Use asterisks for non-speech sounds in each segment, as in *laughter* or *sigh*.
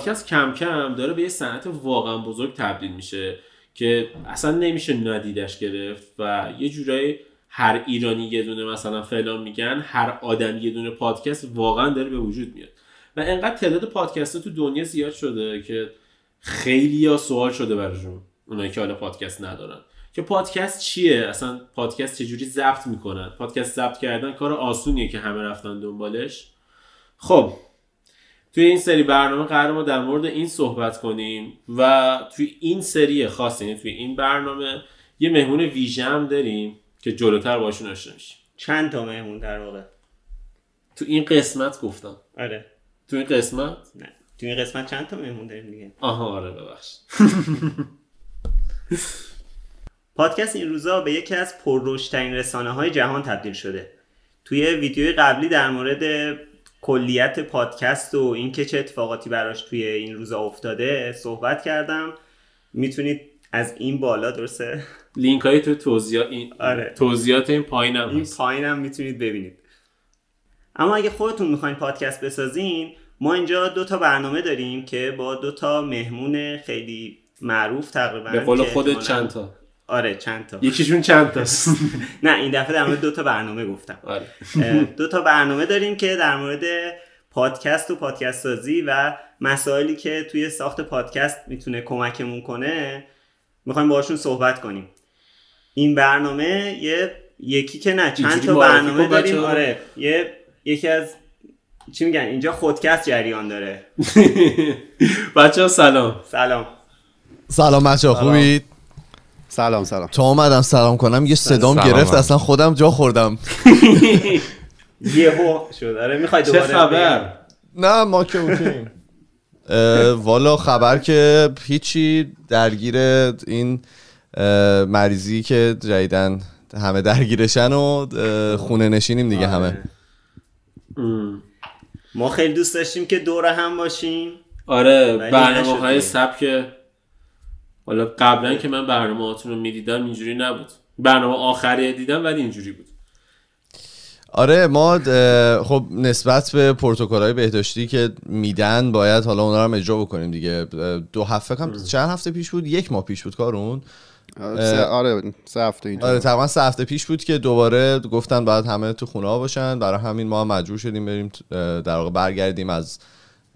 پادکست کم کم داره به یه صنعت واقعا بزرگ تبدیل میشه که اصلا نمیشه ندیدش گرفت و یه جورایی هر ایرانی یه دونه مثلا فلان میگن هر آدم یه دونه پادکست واقعا داره به وجود میاد. و انقدر تعداد پادکست تو دنیا زیاد شده که خیلی یا سوال شده براشون اونایی که حالا پادکست ندارن که پادکست چیه؟ اصلا پادکست چجوری ضبط می‌کنن؟ پادکست ضبط کردن کار آسونیه که همه رفتن دنبالش؟ خب توی این سری برنامه قرار ما در مورد این صحبت کنیم و توی این سری خاص یعنی توی این برنامه یه مهمون ویژه هم داریم که جلوتر باشون آشنا میشیم. چند تا مهمون در واقع؟ تو این قسمت گفتم. آره. تو این قسمت؟ نه. تو این قسمت چند تا مهمون داریم دیگه؟ آها آره ببخش *laughs* پادکست این روزا به یکی از پررشدترین رسانه های جهان تبدیل شده. توی ویدیوی قبلی در مورد کلیت پادکست و اینکه چه اتفاقاتی براش توی این روزا افتاده صحبت کردم. می‌تونید از این بالا درسته؟ لینک های تو توضیحات این آره. توضیحات این پایینم این پایینم می‌تونید ببینید. اما اگه خودتون می‌خواین پادکست بسازین ما اینجا دو تا برنامه داریم که با دو تا مهمون خیلی معروف تقریبا به قول خودت احتمالاً- چند تا؟ آره چند تا. یکیشون چند تاست؟ *laughs* نه این دفعه در مورد دو تا برنامه گفتم. آره. دو تا برنامه داریم که در مورد پادکست و پادکست سازی و مسائلی که توی ساخت پادکست می‌تونه کمکمون کنه می‌خوایم باشون صحبت کنیم. این برنامه یه یکی که نه چند تا برنامه داریم. آره یه یکی از چی میگن؟ اینجا خودکست جریان داره. *laughs* بچه ها سلام. سلام سلام. بچه خوبید؟ سلام سلام. تا اومدم سلام کنم یه صدام. گرفت اصلا خودم جا خوردم. *laughs* یهو شد. آره می‌خوای چه دوباره خبر؟ نه ما که اوکیم. والا خبر که هیچی درگیر این مریضی که جدیدن همه درگیرشن و خونه نشینیم دیگه همه. ام. ما خیلی دوست داشتیم که دور هم باشیم. آره برنامه های. سبک حالا قبلا که من برنامه هاتون رو می‌دیدم اینجوری نبود. برنامه آخری دیدم ولی اینجوری بود. آره ما خب نسبت به پروتکل های بهداشتی که میدن باید حالا اونا رو هم اجرا بکنیم دیگه. دو هفته کم چند هفته پیش بود؟ یک ماه پیش بود کارون. سه آره سه هفته اینجا. آره تقریبا سه هفته پیش بود که دوباره گفتن باید همه تو خونه ها باشن. برای همین ما هم مجبور شدیم بریم در واقع برگردیم از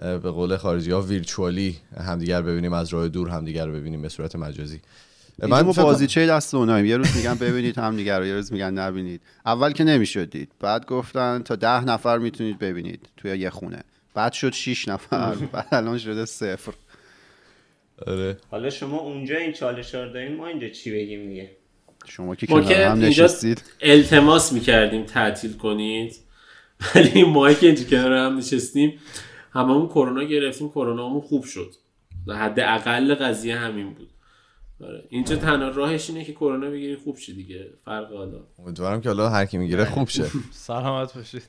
به قول خارجی ها ویرچوالی همدیگر ببینیم از راه دور همدیگر رو ببینیم به صورت مجازی. من فکر کنم- بازیچه دست اوناییم یه روز میگن ببینید هم دیگر رو یه روز میگن نبینید. اول که نمی‌شدید. بعد گفتن تا ده نفر می‌تونید ببینید توی یه خونه. بعد شد 6 نفر. *laughs* بعد الان شده صفر. آره. حالا شما اونجا این چالش رو دارین ما اینجا چی بگیم دیگه؟ شما که ما کنار که هم نشستید. التماس می‌کردیم تعطیل کنید. ولی ما که اینجا کنار هم نشستیم هممون کرونا گرفتیم کرونامون خوب شد. حد اقل قضیه همین بود. آره. اینجا تنها راهش اینه که کرونا بگیری خوب شی دیگه. فرق حالا. امیدوارم که حالا هر کی می‌گیره خوب شه. *laughs* سلامت باشید.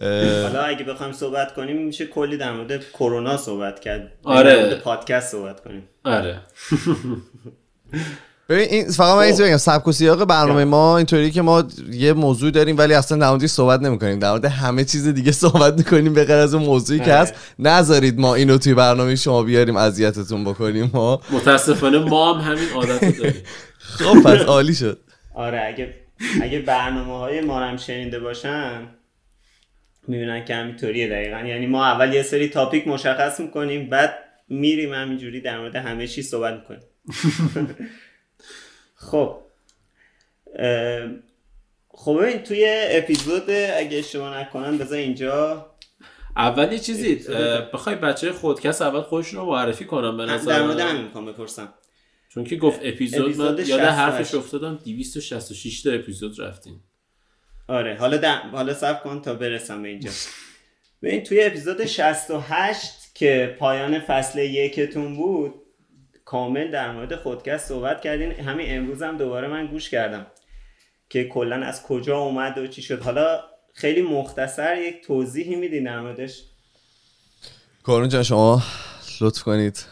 حالا اگه بخوایم صحبت کنیم میشه کلی در مورد کرونا صحبت کرد. آره. در مورد پادکست صحبت کنیم. آره. *laughs* ببین این فقط من این چیزی بگم. سبک و سیاق برنامه ما اینطوری که ما یه موضوع داریم ولی اصلا در موردش صحبت نمی‌کنیم. در مورد همه چیز دیگه *laughs* صحبت می‌کنیم به غیر از اون موضوعی که. هست. نذارید ما اینو توی برنامه شما بیاریم اذیتتون بکنیم ما. متاسفانه ما هم همین عادت داریم. *laughs* خب پس عالی شد. آره اگه اگه برنامه های ما هم شنیده باشن می‌بینن که همینطوریه دقیقا. یعنی ما اول یه سری تاپیک مشخص می‌کنیم بعد میریم همینجوری در مورد همه چیز صحبت می‌کنیم. *laughs* خب خب ببین توی اپیزود اگه اشتباه نکنم بذار اینجا اول یه چیزی بخوای بچه خودکست اول خودشون رو معرفی کنم به نظر در مورد من. همین می‌خوام بپرسم چون که گفت اپیزود, اپیزود من یاد 68. حرفش افتادم 266 تا اپیزود رفتیم آره حالا در... حالا صبر کن تا برسم به اینجا ببین توی اپیزود 68 که پایان فصل یکتون بود کامل در مورد خودکست صحبت کردین. همین امروز هم دوباره من گوش کردم که کلا از کجا اومد و چی شد. حالا خیلی مختصر یک توضیحی میدین در موردش. کارون جان شما لطف کنید.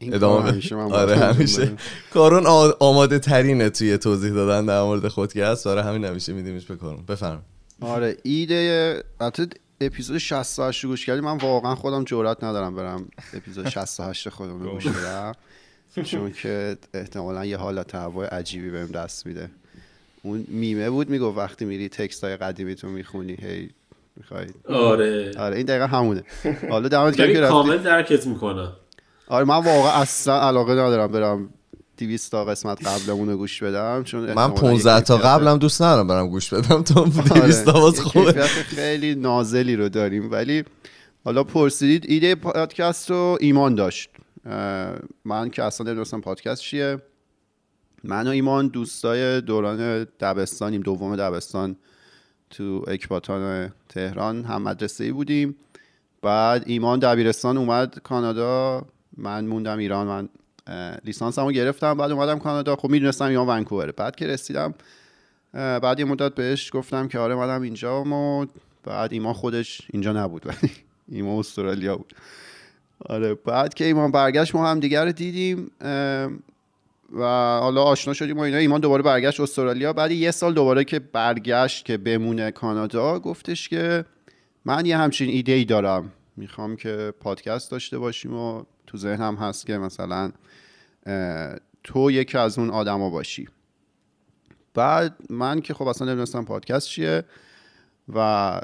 ادامه. همیشه من آره همیشه. کارون آماده ترینه توی توضیح دادن در مورد خودکست. برای همین همیشه میدیمش به کارون. بفرم آره ایده البته اپیزود 68 رو گوش کردی من واقعا خودم جرئت ندارم برم اپیزود *laughs* 68 خودم رو گوش بدم. چون که احتمالا یه حالت هوای عجیبی بهم دست میده. اون میمه بود می‌گفت وقتی میری تکست های قدیمی تو می‌خونی هی می‌خوای. آره. آره این دقیقا همونه. حالا دمت گرم که رفتی کامل درکت می‌کنم. آره من واقعا اصلا علاقه ندارم برم 200 تا قسمت قبلمون رو گوش بدم چون من احتمالاً 15 تا قبلم دوست ندارم برم گوش بدم تا آره، 200 تا باز خوبه. کیفیت خیلی نازلی رو داریم ولی حالا پرسیدید ایده پادکست رو ایمان داشت. من که اصلا نمی‌دونستم پادکست چیه. من و ایمان دوستای دوران دبستانیم دوم دبستان تو اکباتان تهران هم مدرسه ای بودیم. بعد ایمان دبیرستان اومد کانادا من موندم ایران من لیسانسمو گرفتم بعد اومدم کانادا. خب می‌دونستم ایمان ونکووره. بعد که رسیدم بعد یه مدت بهش گفتم که آره منم اینجا و بعد ایمان خودش اینجا نبود ولی ایمان استرالیا بود. آره بعد که ایمان برگشت ما هم دیگر رو دیدیم و حالا آشنا شدیم و اینا. ایمان دوباره برگشت استرالیا. بعد یه سال دوباره که برگشت که بمونه کانادا گفتش که من یه همچین ایده ای دارم. می‌خوام که پادکست داشته باشیم و تو ذهنم هست که مثلا تو یکی از اون آدما باشی. بعد من که خب اصلا نمی‌دونستم پادکست چیه و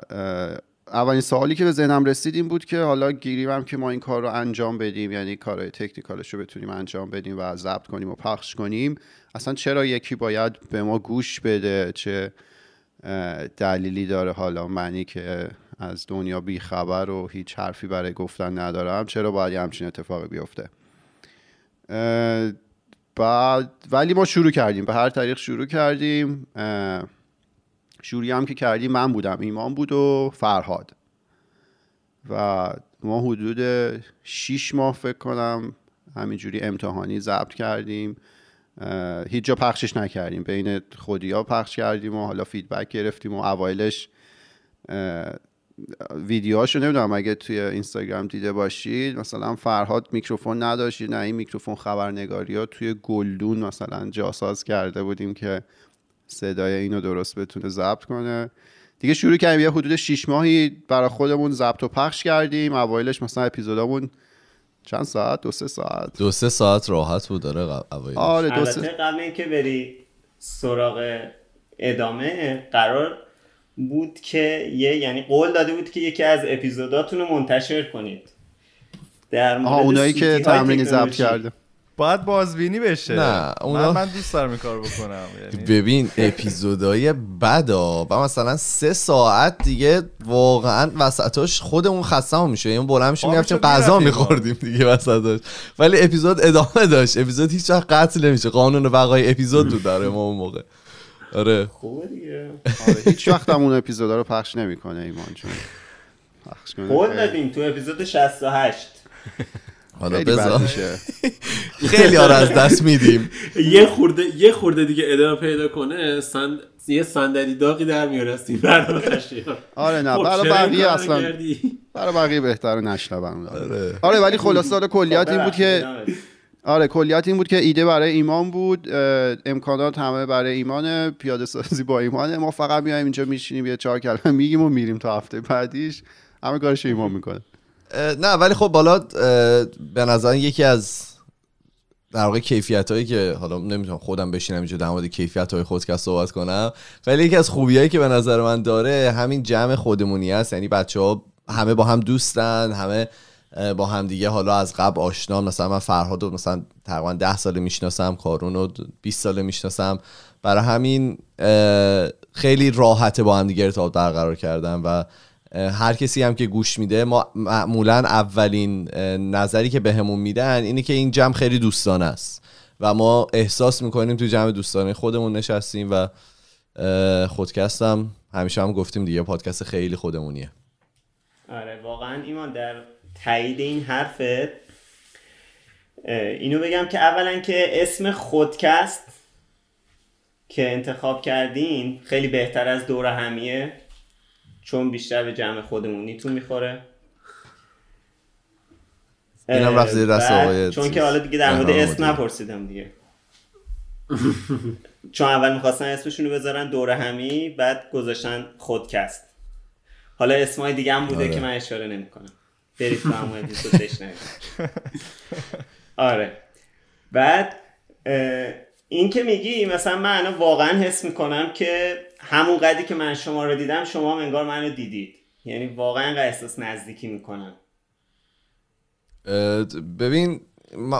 اولین سوالی که به ذهنم رسید این بود که حالا گیریم که ما این کار رو انجام بدیم یعنی کارهای تکنیکالش رو بتونیم انجام بدیم و ضبط کنیم و پخش کنیم اصلا چرا یکی باید به ما گوش بده؟ چه دلیلی داره؟ حالا منی که از دنیا بیخبر و هیچ حرفی برای گفتن ندارم چرا باید همچین اتفاقی بیفته؟ بعد ولی ما شروع کردیم به هر طریق شروع کردیم شروعی هم که کردیم من بودم ایمان بود و فرهاد. و ما حدود شیش ماه فکر کنم همینجوری امتحانی ضبط کردیم. هیچ جا پخشش نکردیم. بین خودیا پخش کردیم و حالا feedback گرفتیم و اوایلش ویدیوهاشو نمی‌دونم اگه توی اینستاگرام دیده باشید مثلا فرهاد میکروفون نداشت نه این میکروفون خبرنگاری ها توی گلدون مثلا جاساز کرده بودیم که صدای اینو درست بتونه ضبط کنه. دیگه شروع کردیم یه حدود 6 ماهی برای خودمون ضبط و پخش کردیم. اوایلش مثلا اپیزودامون چند ساعت؟ دو سه ساعت. دو سه ساعت راحت بود داره قبل. آره دو سه قبل اینکه بری سراغ ادامه قرار بود که یه یعنی قول داده بود که یکی از اپیزوداتون رو منتشر کنید. در مورد آها اونایی که تمرینی ضبط. کرده. باید بازبینی بشه. نه، اونا- من, من دوست دارم این کار بکنم یعنی ببین اپیزودای بدا و مثلا سه ساعت دیگه واقعا وسطاش خودمون خستم میشه. یعنی بلند میشه می‌رفتیم غذا می‌رفتیم. میخوردیم دیگه وسطاش. ولی اپیزود ادامه داشت. اپیزود هیچ وقت قطع نمیشه. قانون بقای اپیزود بود برای ما اون موقع. آره. خوبه دیگه. آره هیچ وقت هم اون اپیزودا رو پخش نمی‌کنه ایمان چون پخش کنه. قول دادیم تو اپیزود 68 حالا بذار. میشه. *laughs* خیلی آره از دست میدیم. یه خورده یه خورده دیگه ادامه پیدا کنه سند... یه صندلی داغی در میاره از این برنامه آره نه خب، برای بقیه اصلا کردی؟ برای بقیه بهتره نشنون آره. آره ولی خلاصه حالا کلیت این بود که آره کلیت این بود که ایده برای ایمان بود امکانات همه برای ایمان پیاده سازی با ایمانه. ما فقط میایم اینجا میشینیم یه چهار کلمه میگیم و میریم تا هفته بعدیش. همه کارش ایمان می‌کنه. نه ولی خب بالا به نظر یکی از در واقع کیفیت هایی که حالا نمی‌تونم خودم بشینم اینجا در مورد کیفیت های خودکست صحبت کنم ولی یکی از خوبی هایی که به نظر من داره همین جمع خودمونی است. یعنی بچه ها همه با هم دوستن همه با هم دیگه حالا از قبل آشنا. مثلا من فرهاد مثلا تقریبا ده ساله می‌شناسم کارون رو 20 ساله می‌شناسم. برای همین خیلی راحته با هم دیگه ارتباط برقرار کردن و هر کسی هم که گوش میده ما معمولا اولین نظری که بهمون میدن اینه که این جمع خیلی دوستانه است و ما احساس می‌کنیم تو جمع دوستانه خودمون نشستیم و اه، خودکست هم همیشه هم گفتیم دیگه پادکست خیلی خودمونیه. آره واقعا ایمان در تایید این حرفت اینو بگم که اولا که اسم خودکست که انتخاب کردین خیلی بهتر از دور همیه. چون بیشتر به جمع خودمونیتون می‌خوره اینم رفت زیر دست آقای چون. که حالا دیگه در مورد اسم. نپرسیدم دیگه چون اول می‌خواستن اسمشون رو بذارن دور همی بعد گذاشتن خودکست حالا اسمای دیگه هم بوده آره. که من اشاره نمی‌کنم برید تو همون اپیزود بشنوید *laughs* آره بعد این که میگی مثلا من الان واقعا حس می‌کنم که همون قدی که من شما رو دیدم شما هم انگار منو دیدید. یعنی واقعا انقدر احساس نزدیکی می‌کنم. ببین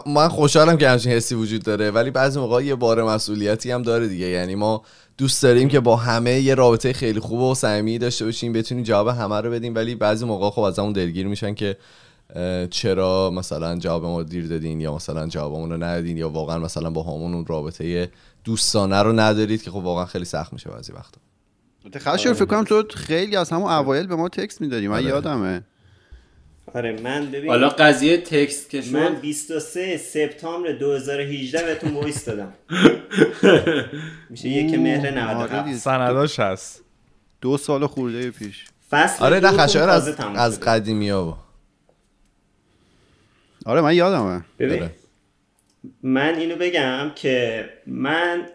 من خوشحالم که همچین حسی وجود داره ولی بعضی موقع یه بار مسئولیتی هم داره دیگه. یعنی ما دوست داریم که با همه یه رابطه خیلی خوب و صمیمی داشته باشیم بتونیم جواب همه رو بدیم. ولی بعضی موقع خب از همون دلگیر میشن که چرا مثلا جواب ما دیر دادین یا مثلا جوابمون رو ندادین یا واقعا مثلا با همون اون رابطه دوستانه رو ندارید که خب واقعا خیلی سخت میشه بعضی وقتا خشایار فکر کنم تو خیلی از همون اوایل به ما text می‌دادی من آره. یادمه آره من ببین حالا قضیه text که من شد 23 سپتامبر 2018 بهتون وایس دادم *laughs* میشه یک مهر آره 97 دیگه. سنداش هست دو سال خورده پیش فصل آره نه دوتون خشایار تازه از از. قدیمی ها آره من یادمه ببین آره. من اینو بگم که من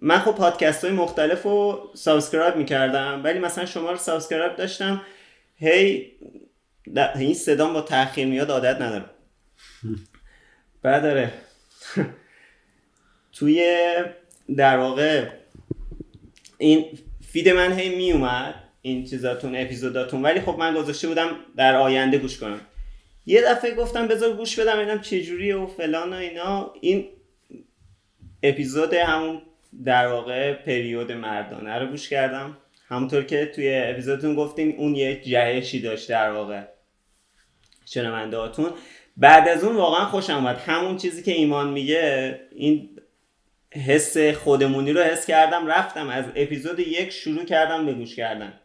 من خب پادکست های مختلف رو subscribe می‌کردم ولی مثلا شما رو subscribe داشتم هی در- این صدام با تاخیر میاد عادت ندارم. بعد داره *laughs* توی در واقع این فید من هی می اومد این چیزاتون اپیزوداتون ولی خب من گذاشته بودم در آینده گوش کنم. یه دفعه گفتم بذار گوش بدم ببینم چه جوریه و فلان و اینا. این اپیزود همون در واقع پریود مردانه رو گوش کردم. همونطور که توی اپیزودتون گفتین اون یه جهشی داشت در واقع. شنونده هاتون بعد از اون واقعا خوشم اومد. همون چیزی که ایمان میگه این حس خودمونی رو حس کردم رفتم از اپیزود یک شروع کردم به گوش کردن.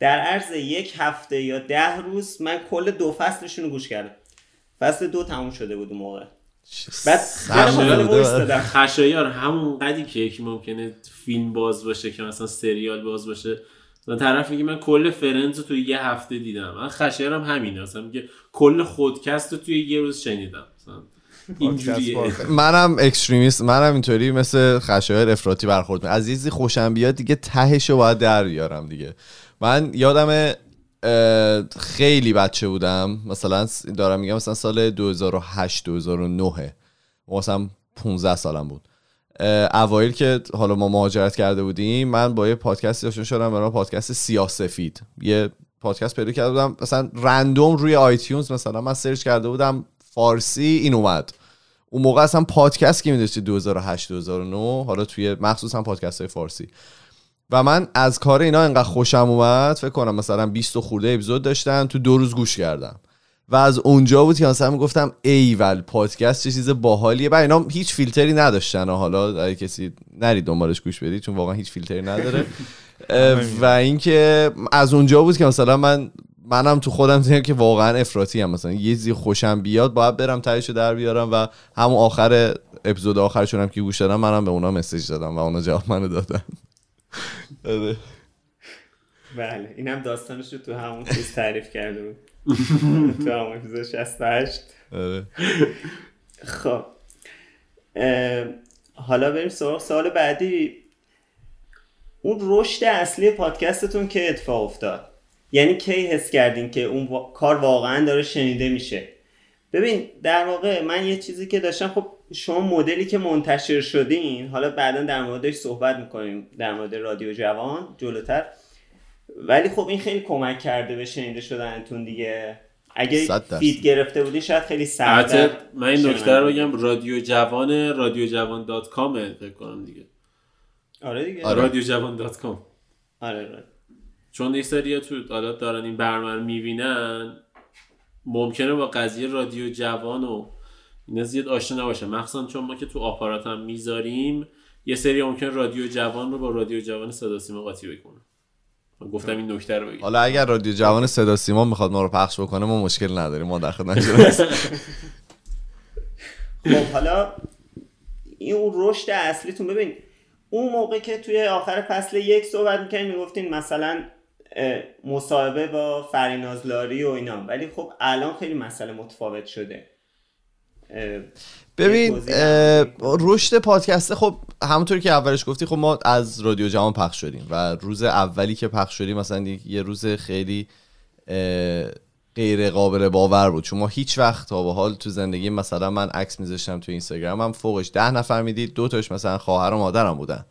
در عرض یک هفته یا ده روز من کل دو فصلشون رو گوش کردم. فصل دو تموم شده بود اون موقع. بعد خشایار همون قدی که یکی ممکنه فیلم باز باشه که مثلا سریال باز باشه. مثلا طرف میگه من کل فرنز رو توی یه هفته دیدم. من خشایارم همینه. مثلا میگه کل خودکست رو توی یه روز شنیدم. مثلا منم extremist منم اینطوری مثل خشایر افراطی برخورد چیزی خوشم بیاد دیگه تهش رو باید در بیارم دیگه. من یادم خیلی بچه بودم. مثلا دارم میگم مثلا سال 2008 2009 مثلا 15 سالم بود. اوایل که حالا ما مهاجرت کرده بودیم من با یه پادکستی آشنا شدم نام پادکست سیاسفید یه پادکست پیدا کرده بودم. مثلا random روی iTunes مثلا من search کرده بودم فارسی این اومد. اون موقع اصلا پادکست که میداشتی 2008 2009 حالا توی مخصوصا پادکست های فارسی. و من از کار اینا انقدر خوشم اومد فکر کنم مثلا 20 و خورده اپیزود داشتن تو دو روز گوش کردم. و از اونجا بود که مثلا می‌گفتم ایول پادکست چه چیز باحالیه. و اینا هیچ فیلتری نداشتن. و حالا اگه کسی نرید دنبالش گوش بدید چون واقعا هیچ فیلتری نداره. *laughs* و اینکه از اونجا بود که مثلا من منم تو خودم دیدم که واقعا افراطی هم مثلا یه چیزی خوشم بیاد باید برم تهیشو در بیارم. و همون آخر اپیزود آخرشون هم که گوش دادم منم به اونا مسیج دادم و اونا جواب منو دادن. آره. بله اینم داستانش رو تو همون چیز تعریف کرده بود. *laughs* تو همون اپیزود 68 آره. خب. حالا بریم سراغ سال بعدی. اون رشد اصلی پادکستتون که اتفاق افتاد؟ یعنی کی حس کردین که اون وا- کار واقعا داره شنیده میشه؟ ببین در واقع من یه چیزی که داشتم خب شما مدلی که منتشر شدین حالا بعدا در موردش صحبت می‌کنیم در مورد رادیو جوان جلوتر ولی خب این خیلی کمک کرده به شنیده شدنتون دیگه اگه. فید گرفته بودی شاید خیلی سخت من این نکته رو بگم رادیو جوان رادیو جوان dot com ه فکر کنم دیگه آره دیگه آره. رادیو جوان دات کام آره آره. چون یه سری تو حالا دارن این برنامه رو می‌بینن ممکنه با قضیه رادیو جوان و اینا زیاد آشنا نباشن مخصوصا چون ما که تو آپارات هم می‌ذاریم یه سری ممکن رادیو جوان رو با رادیو جوان صدا سیما قاطی بکنن من گفتم این نکته رو بگم. حالا اگر رادیو جوان صدا سیما می‌خواد ما رو پخش بکنه ما مشکل نداریم. ما در خدمت *laughs* خب حالا این اون رشد اصلیتون. ببین اون موقع که توی آخر فصل یک صحبت می‌کنیم می‌گفتین مثلا مصاحبه با فریناز لاری و اینا. ولی خب الان خیلی مسئله متفاوت شده. ببین. رشد پادکسته خب همونطور که اولش گفتی خب ما از رادیو جهان پخش شدیم و روز اولی که پخش شدیم مثلا یه روز خیلی غیر قابل باور بود. چون ما هیچ وقت تا به حال تو زندگی مثلا من عکس میذاشتم تو اینستاگرام هم فوقش ده نفر می‌دید دو تاش مثلا خواهر و مادرم بودن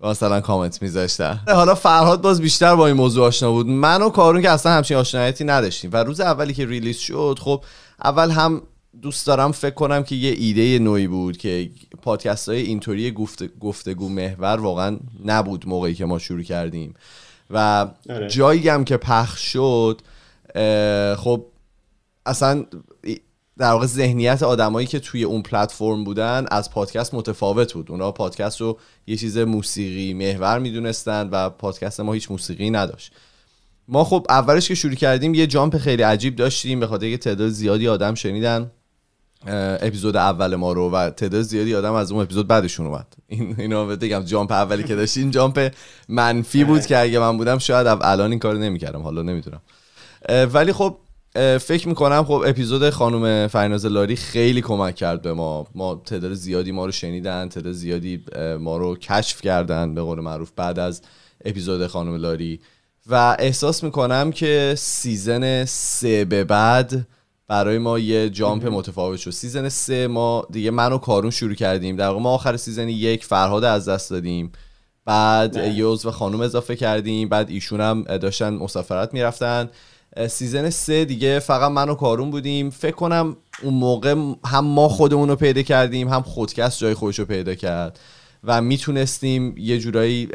و مثلا کامنت میذاشتن. حالا فرهاد باز بیشتر با این موضوع آشنا بود. من و کارون که اصلا همچین آشنایتی نداشتیم. و روز اولی که ریلیز شد خب اول هم دوست دارم فکر کنم که یه ایده نوعی بود که پادکست های اینطوری گفت گفتگو محور واقعا نبود موقعی که ما شروع کردیم. و آره. جایی هم که پخش شد خب اصلا در واقع ذهنیت آدمایی که توی اون پلتفرم بودن از پادکست متفاوت بود. اونا پادکست رو یه چیز موسیقی محور می‌دونستن و پادکست ما هیچ موسیقی نداشت. ما خب اولش که شروع کردیم یه جامپ خیلی عجیب داشتیم به خاطر که تعداد زیادی آدم شنیدن. اپیزود اول ما رو و تعداد زیادی آدم از اون اپیزود بعدشون اومد. این بهت بگم جامپ اولی که داشتیم جامپ منفی بود که اگه من بودم شاید الان این کارو نمی‌کردم حالا نمی‌دونم. ولی خب فکر می‌کنم خب اپیزود خانم فرناز لاری خیلی کمک کرد به ما. ما تعداد زیادی ما رو شنیدن تعداد زیادی ما رو کشف کردن به قول معروف بعد از اپیزود خانم لاری. و احساس می‌کنم که season سه به بعد برای ما یه jump متفاوت شد. season سه ما دیگه من و کارون شروع کردیم. در واقع ما آخر season یک فرهاد از دست دادیم. بعد بله. یه عضو خانم اضافه کردیم. بعد ایشون هم داشتن مسافرت می‌رفتن. season سه دیگه فقط من و کارون بودیم. فکر کنم اون موقع هم ما خودمون رو پیدا کردیم هم خودکست جای خودش رو پیدا کرد و می‌تونستیم یه جورایی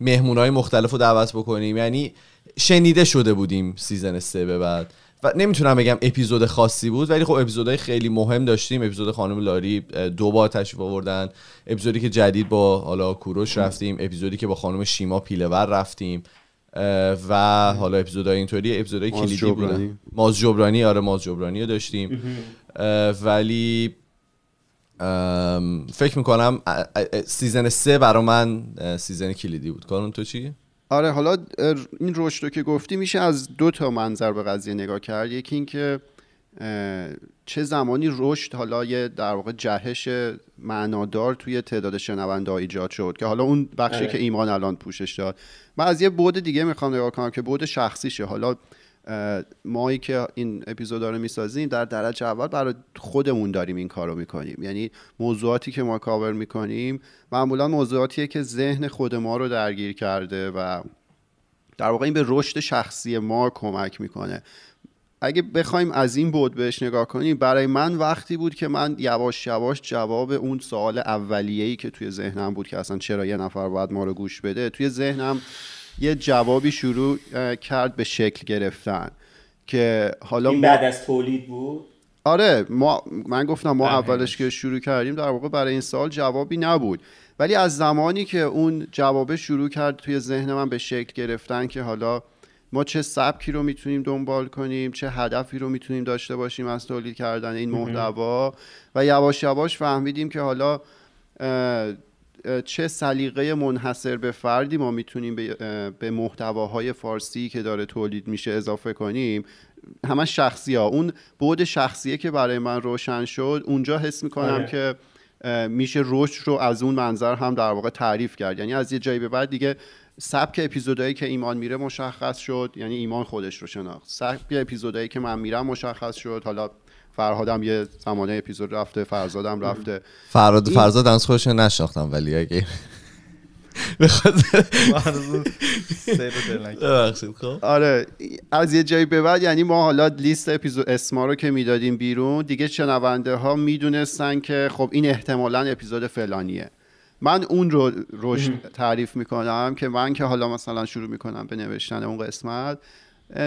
مهمونهای مختلف رو دعوت بکنیم. یعنی شنیده شده بودیم season سه به بعد. و نمی‌تونم بگم اپیزود خاصی بود ولی خب اپیزودهای خیلی مهم داشتیم. اپیزود خانم لاری دو بار تشریف آوردن. اپیزودی که جدید با حالا کوروش رفتیم. اپیزودی که با خانم شیما پیلور رفتیم. و حالا اپیزودهای اینطوری اپیزودهای کلیدی. بودن ماز جبرانی آره ماز جبرانی رو داشتیم ولی فکر می‌کنم season سه برا من season کلیدی بود. کارون تو چی؟ آره حالا این رشد رو که گفتی میشه از دو تا منظر به قضیه نگاه کرد. یکی این که اه، چه زمانی رشد حالا یه در واقع جهش معنادار توی تعداد شنونده ایجاد شد که حالا اون بخشی آره. که ایمان الان پوشش داد. من از یه بود دیگه می‌خوام نگاه کنم که بود شخصیشه. حالا مایی که این اپیزودا رو می‌سازیم در درجه اول برای خودمون داریم این کار رو می‌کنیم. یعنی موضوعاتی که ما کاور می‌کنیم معمولا موضوعاتیه که ذهن خود ما رو درگیر کرده و در واقع این به رشد شخصی ما کمک می‌کنه. اگه بخوایم از این بود بهش نگاه کنیم برای من وقتی بود که من یواش یواش جواب اون سوال اولیه‌ای که توی ذهنم بود که اصلا چرا یه نفر باید ما رو گوش بده توی ذهنم یه جوابی شروع کرد به شکل گرفتن که حالا این ما بعد از تولید بود؟ آره ما من گفتم ما. اولش که شروع کردیم در واقع برای این سال جوابی نبود. ولی از زمانی که اون جوابه شروع کرد توی ذهن من به شکل گرفتن که حالا ما چه سبکی رو می‌تونیم دنبال کنیم چه هدفی رو می‌تونیم داشته باشیم از تولید کردن این محتوا و یواش یواش فهمیدیم که حالا چه سلیقه منحصر به فردی ما می‌تونیم به, اه، به محتواهای فارسی که داره تولید میشه اضافه کنیم. همه شخصی ها اون بود شخصیه که برای من روشن شد. اونجا حس می‌کنم آره. که اه، میشه رشد رو از اون منظر هم در واقع تعریف کرد. یعنی از یه جایی به بعد دیگه سبک اپیزودایی که ایمان میره مشخص شد. یعنی ایمان خودش رو شناخت. سبک اپیزودایی که من میرم مشخص شد. حالا فرهادم یه زمانه اپیزود رفته فرزادم رفته. فراد این- فرزاد هنوز خودش نشناختم ولی اگه *laughs* خب. آره از یه جایی به بعد یعنی ما حالا لیست اپیزود اسما رو که می‌دادیم بیرون دیگه شنونده ها می‌دونستن که خب این احتمالا اپیزود فلانیه. من اون رو رشد تعریف می‌کنم که من که حالا مثلا شروع می‌کنم به نوشتن اون قسمت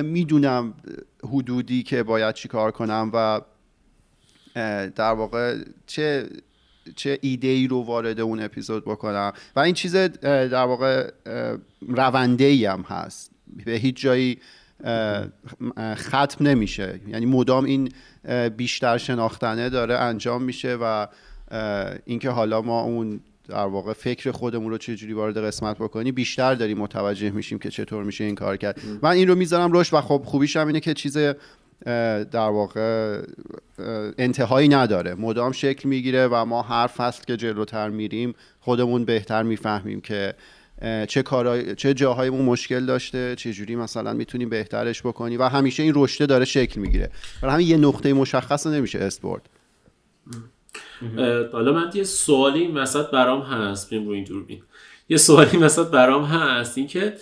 می‌دونم حدودی که باید چی کار کنم و در واقع چه چه ایده ای رو وارد اون اپیزود بکنم. و این چیز در واقع رونده ای هم هست. به هیچ جایی ختم نمیشه. یعنی مدام این بیشتر شناختنه داره انجام میشه و اینکه حالا ما اون در واقع فکر خودمون رو چجوری وارد قسمت بکنی بیشتر داریم متوجه میشیم که چطور میشه این کار کرد. من این رو می‌ذارم روش و خب خوبیش هم اینه که چیز در واقع انتهایی نداره. مدام شکل می‌گیره و ما هر فصل که جلوتر میریم خودمون بهتر می‌فهمیم که چه کارهای چه جاهایمون مشکل داشته چه جوری مثلا می‌تونیم بهترش بکنیم. و همیشه این رشته داره شکل می‌گیره. برای همین یه نقطه مشخص نمیشه spot حالا من یه سوالی این برام هست. بیم رو این دوربین یه سوالی وسط برام هست. اینکه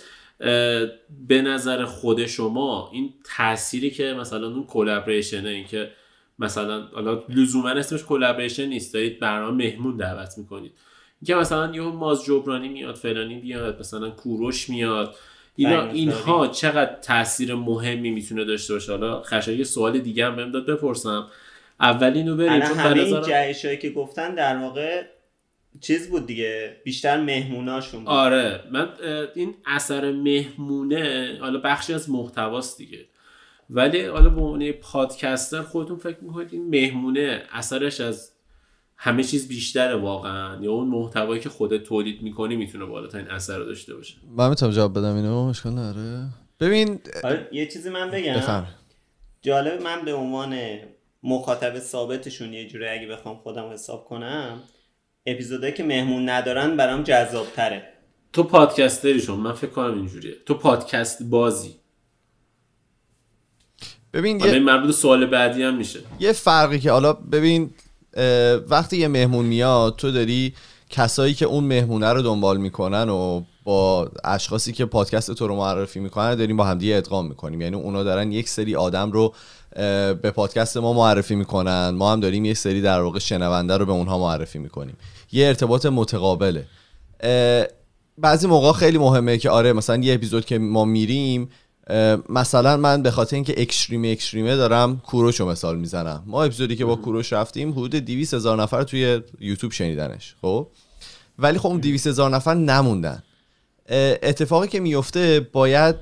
به نظر خود شما این تأثیری که مثلا اون collaboration ه این که مثلا حالا لزوما اسمش collaboration نیست دارید برنامه مهمون دعوت می‌کنید. اینکه مثلا یه ماز جبرانی میاد فلانی بیاد مثلا کوروش میاد اینا اینها چقدر تاثیر مهمی می‌تونه داشته باشه؟ حالا خشایار یه سوال دیگه هم بهم داد بپرسم. اولینو بریم الان چون همه این جهشایی که گفتن در واقع چیز بود دیگه بیشتر مهموناشون بود. آره من این اثر مهمونه حالا بخشی از محتواست دیگه. ولی حالا به عنوان پادکستر خودتون فکر می‌کنید این مهمونه اثرش از همه چیز بیشتره واقعا؟ یا اون محتوایی که خودت تولید می‌کنی می‌تونه بالاترین اثر رو داشته باشه؟ من می‌تونم جواب بدم اینو؟ اشکال نداره. ببین حالا یه چیزی من بگم. بفهم جالب من به عنوان مخاطب ثابتشون یه جوری اگه بخوام خودم حساب کنم اپیزودایی که مهمون ندارن برام جذاب تره تو پادکستریشون من فکر کنم اینجوریه. تو پادکست بازی. ببین حالا یه, این مربوط به سوال بعدی هم میشه. یه فرقی که حالا ببین وقتی یه مهمون میاد تو داری کسایی که اون مهمونه رو دنبال می‌کنن و با اشخاصی که پادکست تو رو معرفی می‌کنن داریم با همدیگه ادغام می‌کنیم. یعنی اونا دارن یک سری آدم رو به پادکست ما معرفی می‌کنن. ما هم داریم یک سری در واقع شنونده رو به اونها معرفی می‌کنیم. یه ارتباط متقابله. بعضی موقع خیلی مهمه که آره مثلا یه اپیزود که ما میریم مثلا من به خاطر اینکه اکستریم اکستریمه دارم کوروش رو مثال می‌زنم. ما اپیزودی که با کوروش رفتیم حدود 200 هزار نفر توی یوتیوب شنیدنش خب؟ ولی خب اون 200 هزار نفر نموندن. اتفاقی که میفته باید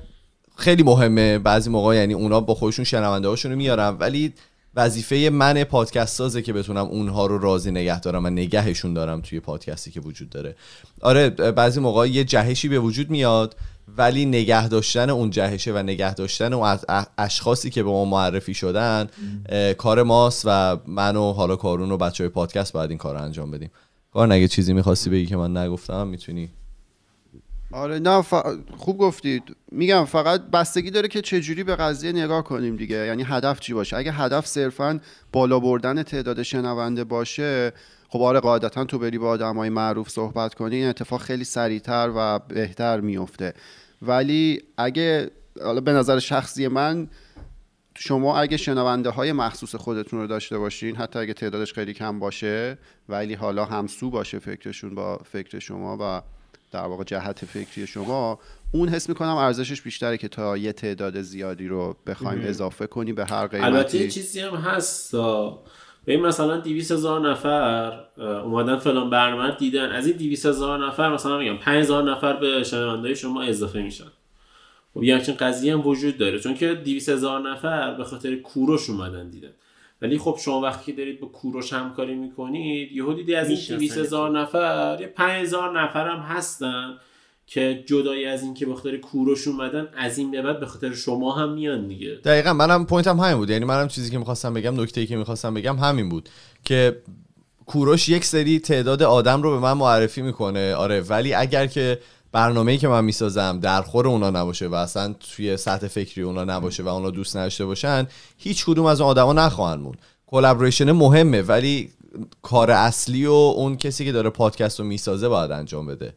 خیلی مهمه بعضی موقع یعنی اونا با خودشون شنونده هاشون رو میارن ولی وظیفه من پادکست سازه که بتونم اونها رو راضی نگه دارم و نگهشون دارم توی پادکستی که وجود داره. آره بعضی موقع یه جهشی به وجود میاد ولی نگه داشتن اون جهشه و نگه داشتن اون اشخاصی که به ما معرفی شدن کار ماست و من و حالا کارون و بچه های پادکست باید این کار رو انجام بدیم. کار اگه چیزی می‌خواستی بگی که من نگفتم می‌تونی. آره نه ف- خوب گفتید میگم فقط بستگی داره که چجوری به قضیه نگاه کنیم دیگه. یعنی هدف چی باشه؟ اگه هدف صرفا بالا بردن تعداد شنونده باشه خب آره قاعدتا تو بری با آدمای معروف صحبت کنی این اتفاق خیلی سریعتر و بهتر میفته ولی اگه حالا به نظر شخصی من شما اگه شنونده های مخصوص خودتون رو داشته باشین حتی اگه تعدادش خیلی کم باشه ولی حالا همسو باشه فکرشون با فکر شما و در واقع جهت فکری شما اون حس می‌کنم ارزشش بیشتره که تا یه تعداد زیادی رو بخوایم اضافه کنی به هر قیمتی. البته یه چیزی هم هست به مثلا 200 هزار نفر اومدن فلان برنامه دیدن. از این 200 هزار نفر مثلا میگم 5 هزار نفر به شنونده شما اضافه میشن. خب یه همچین قضیه هم وجود داره. چون که 200 هزار نفر به خاطر کوروش اومدن دیدن. ولی خب شما وقتی که دارید با کوروش همکاری می‌کنید یه دیدی از این می‌شناسن 200 هزار نفر یه 5 هزار نفر هم هستن که جدای از این که به خاطر کوروش اومدن از این به بعد به خاطر شما هم میان دیگه. دقیقا منم پوینتم همین بود. یعنی منم چیزی که می‌خواستم بگم نکته که می‌خواستم بگم همین بود که کوروش یک سری تعداد آدم رو به من معرفی می‌کنه. آره ولی اگر که برنامه‌ای که من می‌سازم در خور اونا نباشه و اصلا توی سطح فکری اونا نباشه و اونا دوست نداشته باشن هیچ کدوم از اون آدما نخواهند موند. collaboration مهمه ولی کار اصلی و اون کسی که داره پادکست رو می‌سازه باید انجام بده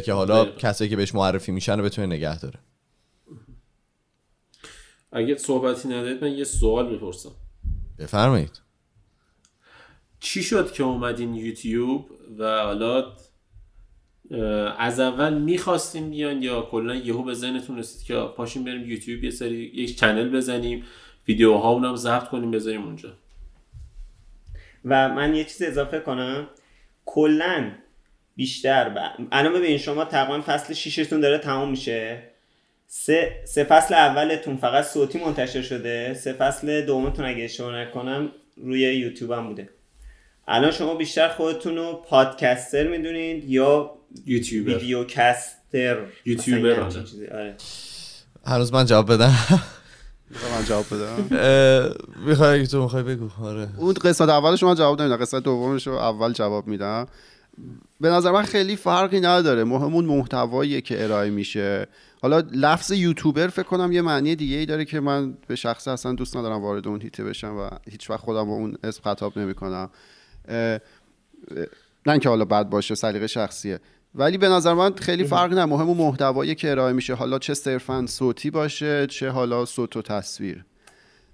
که حالا دقیقا. کسایی که بهش معرفی میشن رو بتونه نگه داره. اگه صحبتی ندارید من یه سوال بپرسم بفرمایید. چی شد که اومدین یوتیوب و حالا از اول می‌خواستیم بیان یا کلا یهو به ذهنتون رسید که پاشیم بریم یوتیوب یه سری یک channel بزنیم ویدیوها اونم ضبط کنیم بذاریم اونجا. و من یه چیز اضافه کنم. کلا بیشتر ب... الان ببین شما تقریبا فصل شیشتون داره تمام میشه. سه, سه فصل اولتون فقط صوتی منتشر شده. سه فصل دومتون اگه اشتباه نکنم روی یوتیوب هم بوده. الان شما بیشتر خودتون رو پادکستر می‌دونید یا یوتیوبر. ویدیو کستر یوتیوبر آره. آره. هنوز من جواب بدم. من جواب بدم. *laughs* می‌خوای تو می‌خوای بگو؟ آره. اون قسمت اولش من جواب نمیدم قسمت دومش رو اول جواب میدم. به نظر من خیلی فرقی نداره. مهم اون محتواییه که ارائه میشه. حالا لفظ یوتیوبر فکر کنم یه معنی دیگه ای داره که من به شخص اصلا دوست ندارم وارد اون هیته بشم و هیچ وقت خودم با اون اسم خطاب نمی‌کنم. نه که حالا بد باشه سلیقه شخصیه. ولی به نظر من خیلی فرق نه مهم اون محتوایی که ارائه میشه. حالا چه صرفا صوتی باشه چه حالا صوت و تصویر.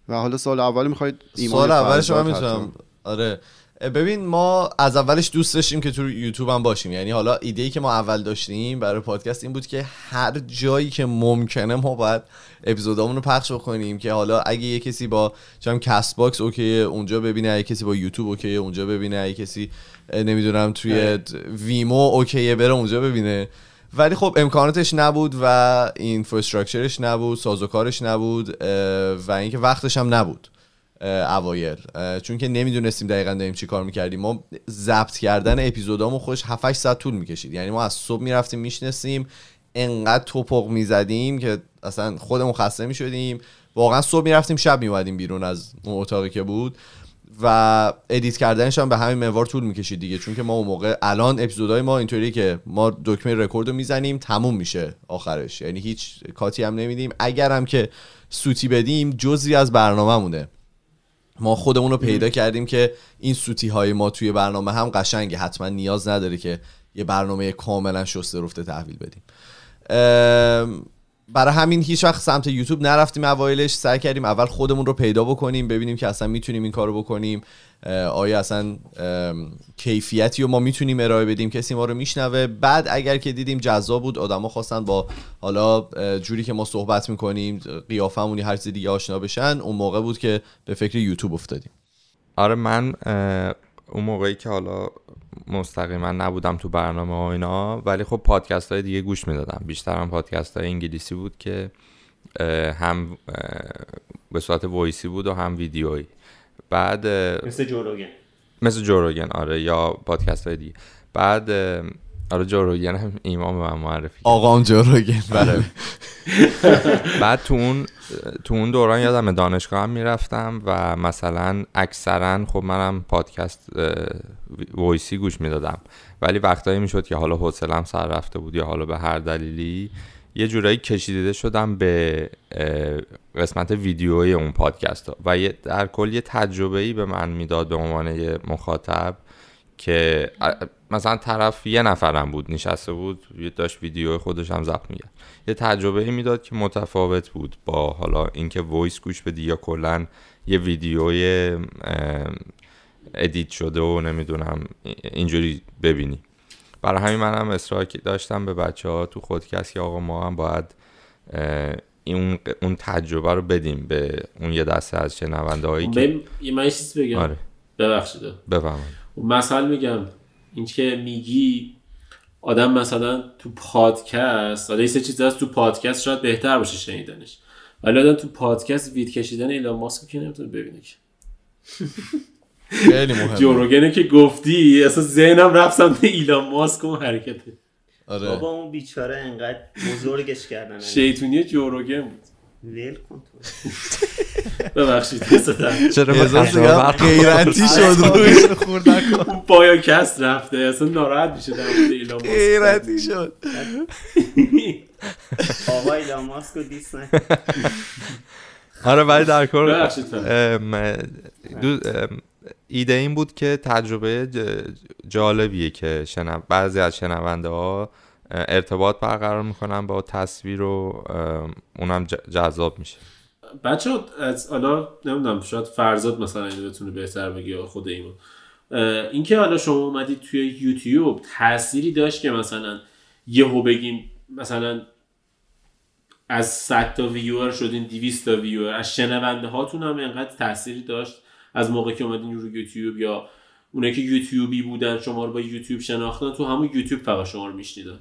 و حالا سال اول می‌خواید سال اولش من می‌تونم آره. ببین ما از اولش دوست داشتیم که تو یوتیوب هم باشیم. یعنی حالا ایده ای که ما اول داشتیم برای پادکست این بود که هر جایی که ممکنه ما باید اپیزودامون رو پخش بکنیم که حالا اگه یه کسی با چم Castbox okay اونجا ببینه. اگه کسی با یوتیوب okay اونجا ببینه. اگه کسی نمی‌دونم توی ویمو اوکی بره اونجا ببینه. ولی خب امکاناتش نبود و اینفراستراکچرش نبود سازوکارش نبود و اینکه وقتش هم نبود اوایل. چون که نمی‌دونستیم دقیقا داریم چی کار می‌کردیم. ما ضبط کردن اپیزودامون خوش 7 ساعت طول می‌کشید. یعنی ما از صبح می‌رفتیم می‌شناسیم انقدر توپق می‌زدیم که اصلا خودمون خسته می‌شدیم. واقعا صبح می‌رفتیم شب میومدیم بیرون از اون اتاقی که بود. و edit کردنش هم به همین منوار طول می‌کشید دیگه چون که ما اون موقع الان اپیزودهای ما اینطوری که ما دکمه رکورد رو می‌زنیم تموم میشه آخرش. یعنی هیچ cut ی هم نمیدیم. اگر هم که سوتی بدیم جزئی از برنامه مونه. ما خودمون رو پیدا کردیم که این سوتی های ما توی برنامه هم قشنگه. حتما نیاز نداره که یه برنامه کاملا شسته رفته تحویل بدیم. برای همین هیچ وقت سمت یوتیوب نرفتیم اوایلش. سعی کردیم اول خودمون رو پیدا بکنیم ببینیم که اصلا می‌تونیم این کارو بکنیم. آیا اصلا کیفیتی رو ما می‌تونیم ارائه بدیم؟ کسی ما رو میشنوه. بعد اگر که دیدیم جذاب بود آدما خواستن با حالا جوری که ما صحبت می‌کنیم قیافمونی هر چیز دیگه آشنا بشن اون موقع بود که به فکر یوتیوب افتادیم. آره من اون موقعی که حالا مستقیما نبودم تو برنامه و اینا ولی خب پادکست های دیگه گوش می‌دادم. بیشتر هم پادکست های انگلیسی بود که هم به صورت voice ی بود و هم ویدیویی. بعد مثل Joe Rogan مثل Joe Rogan آره یا پادکست های دیگه. بعد آره Joe Rogan هم ایمان به من معرفی آقام Joe Rogan بله. بعد تو اون تو اون دوران یادم دانشگاه هم می‌رفتم و مثلا اکثرا خب منم پادکست voice ی گوش می‌دادم. ولی وقتایی می‌شد که حالا حوصلم سر رفته بود یا حالا به هر دلیلی یه جورایی کشیده شدم به قسمت ویدیوی اون پادکست ها. و در کل یه تجربه ای به من می‌داد به عنوان مخاطب. که مثلا طرف یه نفرم بود نشسته بود داشت ویدیو خودش هم ضبط میگه یه تجربه ای می‌داد که متفاوت بود با حالا اینکه voice گوش بدی یا کلا یه ویدیوی edit شده و نمی‌دونم اینجوری ببینی. برای همین منم اصرار داشتم به بچه ها تو خودکست که آقا ما هم باید اون اون تجربه رو بدیم به اون یه دسته از شنونده هایی که یه من چیز بگم. آره. ببخشید. بفهمید مثلا میگم این که میگی آدم مثلا تو پادکست حالا یه سه چیز هست تو پادکست شاید بهتر باشه شنیدنش. ولی آدم تو پادکست وید کشیدن ایلان ماسک که نمی‌تونه ببینه که. خیلی مهمه. جوروگنه که گفتی اصلا ذهنم رفت سمت ایلان ماسک و حرکته. آره. بابا اون بیچاره انقدر بزرگش کردن. شیطونی جوروگن بود. ول کن تو. *laughs* ببخشید چرا می‌کنم غیرتی شد *laughs* روش. *laughs* خورد نکن پایا کست رفته اصلا ناراحت میشه در مورد ایلان ماسک *laughs* غیرتی شد. آقا ایلان ماسک دیس آره ولی در کل ایده این بود که تجربه جالبیه که شنو... بعضی از شنونده ها ارتباط برقرار می‌کنن با تصویر و اونم جذاب میشه. بچه از حالا نمی‌دونم شاید فرزاد مثلا اینو بتونه بهتر بگه یا خود ایمان. اینکه حالا شما اومدید توی یوتیوب تأثیری داشت که مثلا یهو بگیم مثلا از 100 تا ویور شدین 200 تا ویور. از شنونده هاتون هم انقدر تأثیری داشت از موقع که اومدین رو یوتیوب یا اونایی که یوتیوبی بودن شما رو با یوتیوب شناختن تو همون یوتیوب فقط شما رو میشنیدن.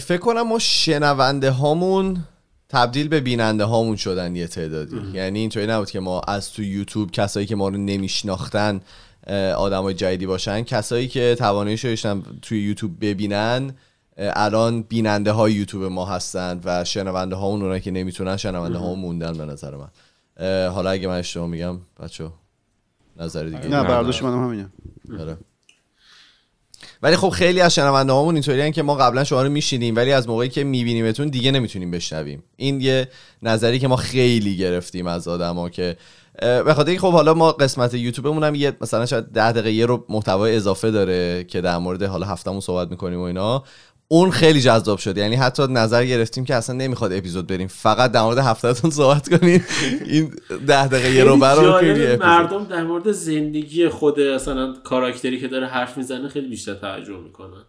فکر کنم ما شنونده هامون تبدیل به بیننده هامون شدن یه تعدادی. یعنی اینطوری نبود که ما از تو یوتیوب کسایی که ما رو نمیشناختن آدمای جدیدی باشن کسایی که تواناییش رو داشتن توی یوتیوب ببینن الان بیننده های یوتیوب ما هستن و شنونده ها اونایی که نمی‌تونن شنونده ها موندن به نظر من. حالا اگه من اشتباه میگم بچه نظر دیگه نه برداشت منم همینه. آره. ولی خب خیلی از شنونده هامون که ما قبلا شما رو میشیدیم ولی از موقعی که میبینیمتون دیگه نمی‌تونیم بشنویم. این یه نظری که ما خیلی گرفتیم از آدما که به خاطر خب حالا ما قسمت یوتیوبمون هم یه مثلا شاید ده دقیقه یه رو محتوای اضافه داره که در مورد حالا هفتمون صحبت می‌کنیم و اینا. اون خیلی جذاب شد. یعنی حتی نظر گرفتیم که اصلا نمی‌خواد اپیزود بریم. فقط در مورد هفتهتون صحبت کنیم. این ده دقیقه یه رو اپیزود. مردم در مورد زندگی خود مثلا کاراکتری که داره حرف می‌زنه خیلی بیشتر توجه می‌کنن.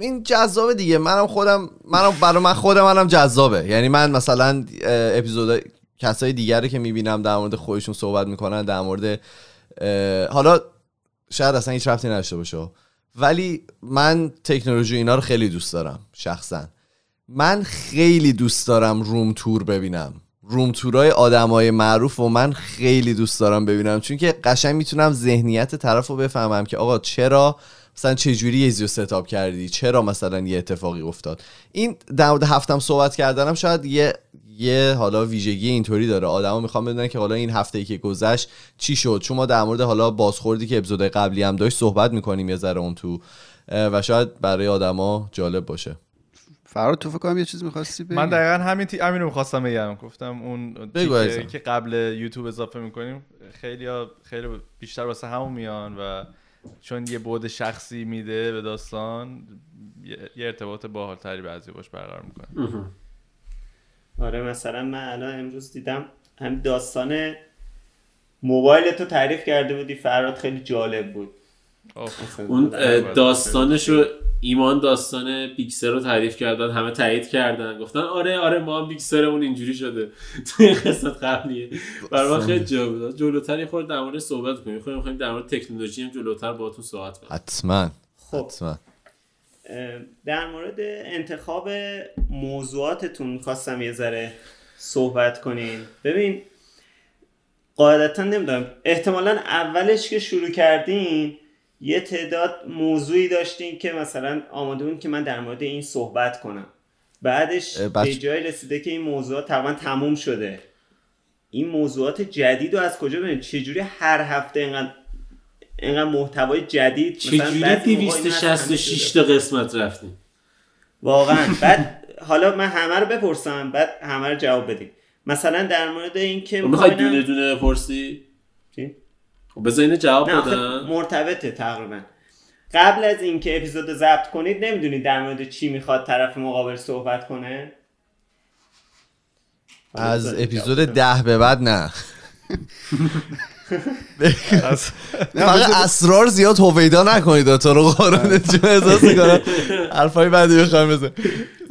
این جذابه دیگه. منم خودم منم برای من خودم منم جذابه. یعنی من مثلا اپیزود کسای دیگره که می‌بینم در مورد خودشون صحبت می‌کنن در مورد حالا شاید اصلا هیچ رفتی نداشته باشه. ولی من تکنولوژی اینا رو خیلی دوست دارم شخصا. من خیلی دوست دارم روم تور ببینم. روم تورای آدمای معروف و من خیلی دوست دارم ببینم. چون که قشنگ می‌تونم ذهنیت طرف رو بفهمم که آقا چرا مثلا چه جوری رو ستاپ کردی؟ چرا مثلا یه اتفاقی افتاد؟ این در مورد هفتم صحبت کردنم شاید یه یه حالا ویژگی اینطوری داره. آدما می‌خوام بدونن که حالا این هفته ای که گذشت چی شد. چون ما در مورد حالا بازخوردی که اپیزود قبلی هم داشت صحبت می‌کنیم یه ذره اون تو و شاید برای آدما جالب باشه. فراد تو فکر کنم یه چیز می‌خواستی بگی؟ من دقیقا همین تی... همین رو می‌خواستم بگم. گفتم اون تیکه. که قبل یوتیوب اضافه می‌کنیم خیلی ها خیلی بیشتر واسه همون میان و چون یه بود شخصی میده به داستان یه, یه ارتباط باحالتری بعضی باش برقرار می‌کنه. آره مثلا من الان امروز دیدم هم داستان موبایل تو تعریف کرده بودی فراد خیلی جالب بود. اون اه، داستانشو ایمان داستان بیکسر رو تعریف کردن همه تایید کردن گفتن آره آره ما هم بیکسرمون اینجوری شده. *laughs* توی قسمت قبلیه. برای من خیلی جالب بود. جلوتر یه خورده در مورد صحبت کنیم. خواهیم در مورد تکنولوژی هم جلوتر باهاتون صحبت کنیم. حتما. خب. حتما. در مورد انتخاب موضوعاتتون می‌خواستم یه ذره صحبت کنیم ببین قاعدتا نمی‌دونم. احتمالا اولش که شروع کردین یه تعداد موضوعی داشتین که مثلا آماده بودین که من در مورد این صحبت کنم. بعدش به جای رسیده که این موضوعات تقریبا تموم شده. این موضوعات جدید رو از کجا ببینید چجوری هر هفته اینقدر اینقدر محتوای جدید مثلا چجوری بعضی موقع این هست همه 266 شده. تا قسمت رفتیم؟ واقعا. بعد حالا من همه رو بپرسم بعد همه رو جواب بدیم. مثلا در مورد این که می‌خوای می‌خواین- دونه دونه بپرسی؟ چی؟ خب بذار اینو جواب بدن. مرتبطه تقریبا. قبل از اینکه اپیزود رو ضبط کنید نمی‌دونید در مورد چی می‌خواد طرف مقابل صحبت کنه؟ از اپیزود بدم. ده به بعد نه. *laughs* فقط اسرار زیاد هویدا نکنید تو رو قرآن چون احساس می‌کنم. حرفای بعدی بخوایم بزن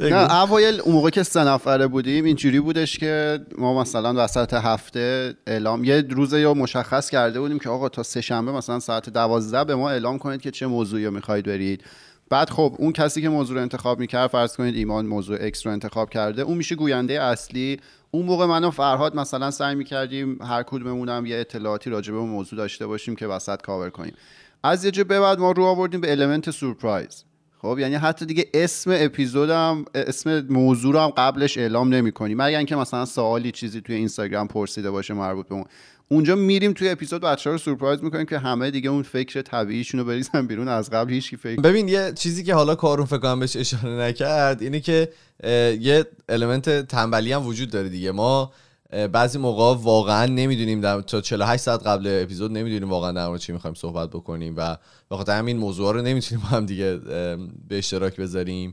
نه اوایل اون موقع که سه نفره بودیم اینجوری بودش که ما مثلا وسط هفته اعلام یه روز یا مشخص کرده بودیم که آقا تا سه شنبه مثلا ساعت دوازده به ما اعلام کنید که چه موضوعی رو می‌خواید برید. بعد خب اون کسی که موضوع رو انتخاب می‌کرد فرض کنید ایمان موضوع X رو انتخاب کرده اون میشه گوینده اصلی اون موقع من و فرهاد مثلا سعی می‌کردیم هر کدوممون هم یه اطلاعاتی راجع به موضوع داشته باشیم که وسط کاور کنیم. از یه جا به بعد ما رو آوردیم به element سورپرایز خب یعنی حتی دیگه اسم اپیزودم اسم موضوع رو هم قبلش اعلام نمی کنیم مگر اینکه مثلا سوالی چیزی توی اینستاگرام پرسیده باشه مربوط به اون. اونجا میریم توی اپیزود بچه رو سورپرایز می‌کنیم که همه دیگه اون فکر طبیعیشون رو بریزن بیرون. از قبل هیچ فکر ببین یه چیزی که حالا کارون فکر کنم بهش اشاره نکرد اینه که یه element تنبلی هم وجود داره دیگه. ما بعضی موقع واقعا نمی‌دونیم در تا 48 ساعت قبل اپیزود نمی‌دونیم واقعا در چی می‌خوایم صحبت بکنیم و به خاطر همین موضوع رو نمی‌تونیم هم دیگه به اشتراک بذاریم.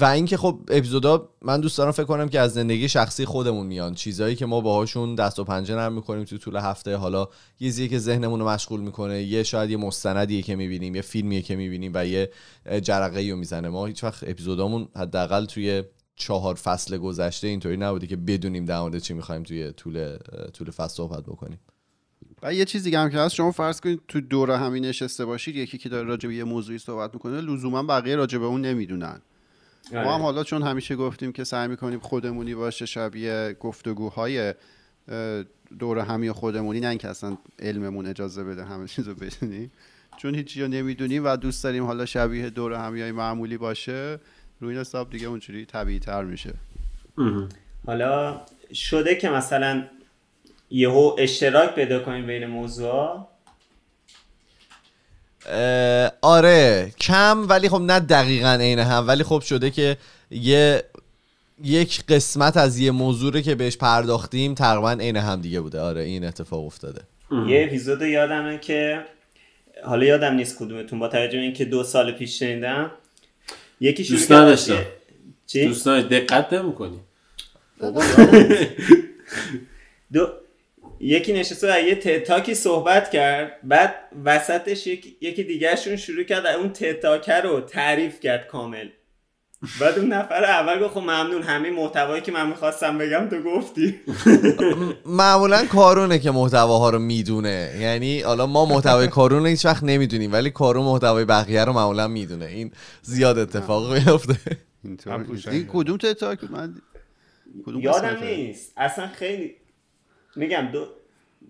و اینکه خب اپیزودا من دوست دارم فکر کنم که از زندگی شخصی خودمون میان. چیزایی که ما باهاشون دست و پنجه نرم می‌کنیم تو طول هفته. حالا یه چیزیه که ذهنمون رو مشغول می‌کنه یه شاید یه مستندیه که می‌بینیم یه فیلمیه که می‌بینیم و یه جرقه رو می‌زنه. ما هیچ وقت اپیزودامون حداقل توی چهار فصل گذشته اینطوری نبوده که بدونیم در مورد چی می‌خوایم توی طول طول فصل صحبت بکنیم. و یه چیزی هم که هست شما فرض کنید تو دور همین نشسته باشید یکی که داره راجع به یه موضوعی صحبت می‌کنه لزوما بقیه راجع به اون نمی‌دونن. ما هم حالا چون همیشه گفتیم که سعی می‌کنیم خودمونی باشه شبیه گفتگوهای دور همی خودمونی نه اینکه اصلا علممون اجازه بده همه چیز رو بدونیم. چون هیچی رو نمی‌دونیم و دوست داریم حالا شبیه دور همیای معمولی باشه روی این حساب دیگه اونجوری طبیعی تر میشه حالا شده که مثلا یهو اشتراک پیدا کنیم بین موضوع آره کم ولی خب نه دقیقا عین هم ولی خب شده که یه یک قسمت از یه موضوع که بهش پرداختیم تقریبا عین هم دیگه بوده. آره این اتفاق افتاده. یه اپیزود یادمه که حالا یادم نیست کدومتون با توجه به اینکه دو سال پیش شنیدم یکی دوست نداشتم. چی؟ دوستان دقت نمی‌کنی. *laughs* دو... یکی نشسته و یه تتاکی صحبت کرد. بعد وسطش یک... یکی دیگهشون شروع کرد اون تتاکه رو تعریف کرد کامل. بعد اون نفر اول گفت خب ممنون همه محتوایی که من می‌خواستم بگم تو گفتی. *laughs* معمولا کارونه که محتواها رو می‌دونه. یعنی حالا ما محتوای کارون رو هیچ وقت نمی‌دونیم ولی کارون محتوای بقیه رو معمولا می‌دونه. این زیاد اتفاق میفته. این کدوم تتاک من کدوم یادم؟ نیست. اصلا خیلی میگم دو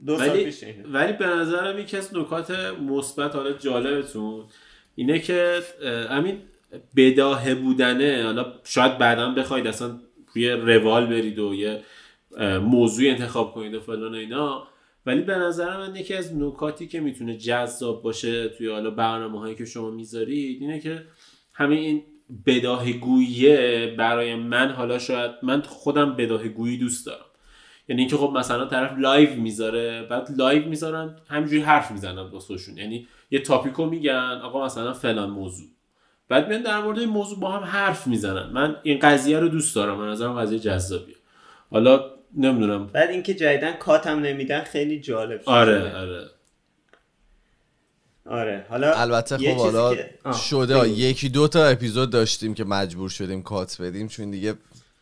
دو سال ولی. ولی به نظرم یکی از نکات مثبت حالا جالبتون اینه که اه، همین بداهه بودنه. حالا شاید بعدا بخواید اصلا روی روال برید و یه موضوع انتخاب کنید و فلان و اینا. ولی به نظر من یکی از نکاتی که می‌تونه جذاب باشه توی حالا برنامه هایی که شما می‌ذارید اینه که همین این بداهه گوییه برای من حالا شاید من خودم بداهه گویی دوست دارم. یعنی اینکه خب مثلا طرف live می‌ذاره بعد live می‌ذارن همینجوری حرف می‌زنن واسهشون یعنی یه topic و میگن آقا مثلا فلان موضوع. بعد میان در مورد این موضوع با هم حرف می‌زنن. من این قضیه رو دوست دارم. من نظرم قضیه جذابیه. حالا نمی‌دونم. بعد اینکه جدیدن cut م نمیدن خیلی جالب شده. آره آره. آره حالا البته خب حالا که- شده. یکی دو تا اپیزود داشتیم که مجبور شدیم کات بدیم چون دیگه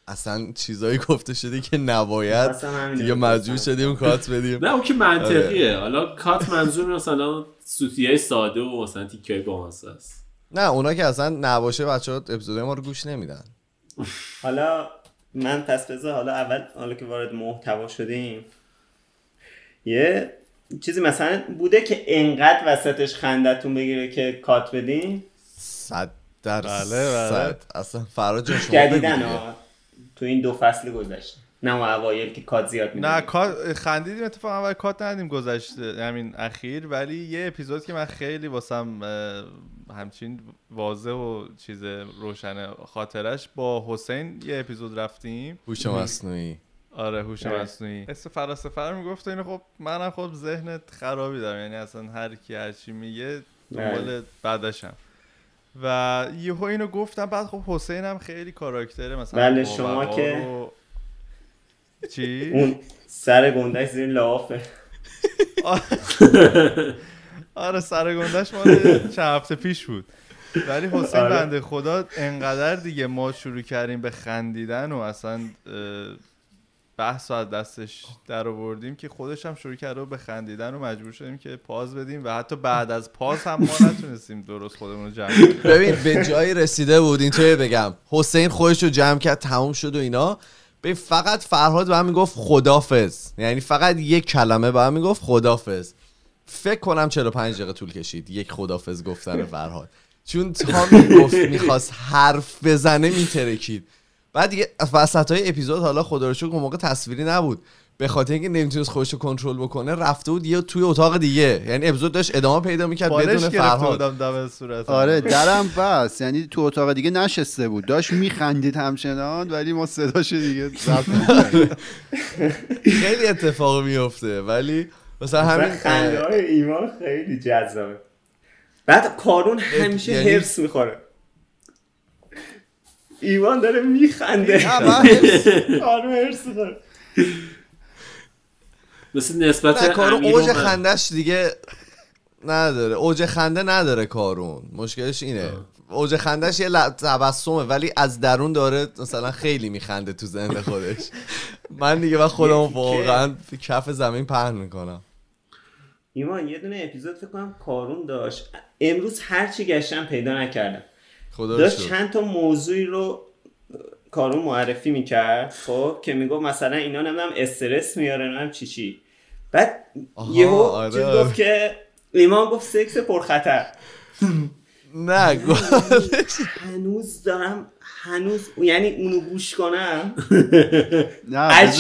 اصلا چیزایی گفته شده که نباید. دیگه. مجبور شدیم کات بدیم. نه اون که منطقیه. حالا کات منظور مثلا سوتیه ساده و مثلا تیکه با است. نه اونا که اصلا نباشه بچه ها اپیزود ما رو گوش نمیدن. حالا من پس بذار حالا اول حالا که وارد محتوا شدیم یه چیزی مثلا بوده که انقدر وسطش خندتون بگیره که کات بدین؟ صد در بله، بله. صد اصلا جان شما تو این دو فصل گذشته. نه اون اوایل که کات زیاد نه کات خندیدیم اتفاقا اول کات ندیم گذشته همین اخیر. ولی یه اپیزود که من خیلی واسم همچین واضح و چیز روشن خاطرش با حسین یه اپیزود رفتیم. هوش مصنوعی. آره هوش. مصنوعی. اسم فلسفه رو می‌گفت اینو خب منم خب ذهنت خرابی دارم. یعنی اصلا هر کی هر چی میگه دنبال بعدشم. و یهو اینو گفتم بعد خب حسین هم خیلی کاراکتره مثلا بله، شما که- و- چی؟ اون سر گندش زیر لافه *laughs* آره سرگندش مال چند هفته پیش بود. ولی حسین آره. بنده خدا انقدر دیگه ما شروع کردیم به خندیدن و اصلا بحث از دستش در آوردیم که خودش هم شروع کرده به خندیدن و مجبور شدیم که پاز بدیم و حتی بعد از پاز هم ما نتونستیم درست خودمون رو جمع کنیم. ببین به جایی رسیده بود اینطوری بگم حسین خودش رو جمع کرد تموم شد و اینا. به فقط فرهاد به هم می‌گفت خدافز یعنی فقط یک کلمه به هم می‌گفت خدافز فکر کنم 45 دقیقه طول کشید یک خدافز گفتن فرهاد. چون تا می‌گفت می‌خواست حرف بزنه میترکید. بعد دیگه وسط های اپیزود حالا خدا رو شکر موقع تصویری نبود. به خاطر اینکه نمی‌تونست خودش رو کنترل بکنه رفته بود یه توی اتاق دیگه. یعنی اپیزود داشت ادامه پیدا می‌کرد بدون فرهاد. بودم دم صورت آره درم بس. یعنی تو اتاق دیگه نشسته بود. داشت میخندید همچنان ولی ما صداش دیگه. خیلی اتفاق میفته ولی مثلا همین خنده های ایمان خیلی جذابه. بعد کارون همیشه یعنی- هرس می‌خوره. ایمان داره میخنده. می‌خوره مثل نسبت کارون و اوج. خندش دیگه نداره. اوج خنده نداره کارون. مشکلش اینه. اوج خندش یه تبسمه ولی از درون داره مثلا خیلی میخنده تو ذهن خودش. من دیگه من خودم واقعا کف زمین پهن می‌کنم. ایمان یه دونه اپیزود فکر کنم کارون داشت. امروز هرچی گشتم پیدا نکردم. خدا رو داشت. چند تا موضوعی رو کارون معرفی می‌کرد خب که می‌گفت مثلا اینا نمی‌دونم استرس میاره نمی‌دونم چی چی بعد یهو آره،. گفت که ایمان گفت سکس پرخطر *laughs* نه گفتش هنوز دارم هنوز یعنی اونو گوش کنم *laughs* نه.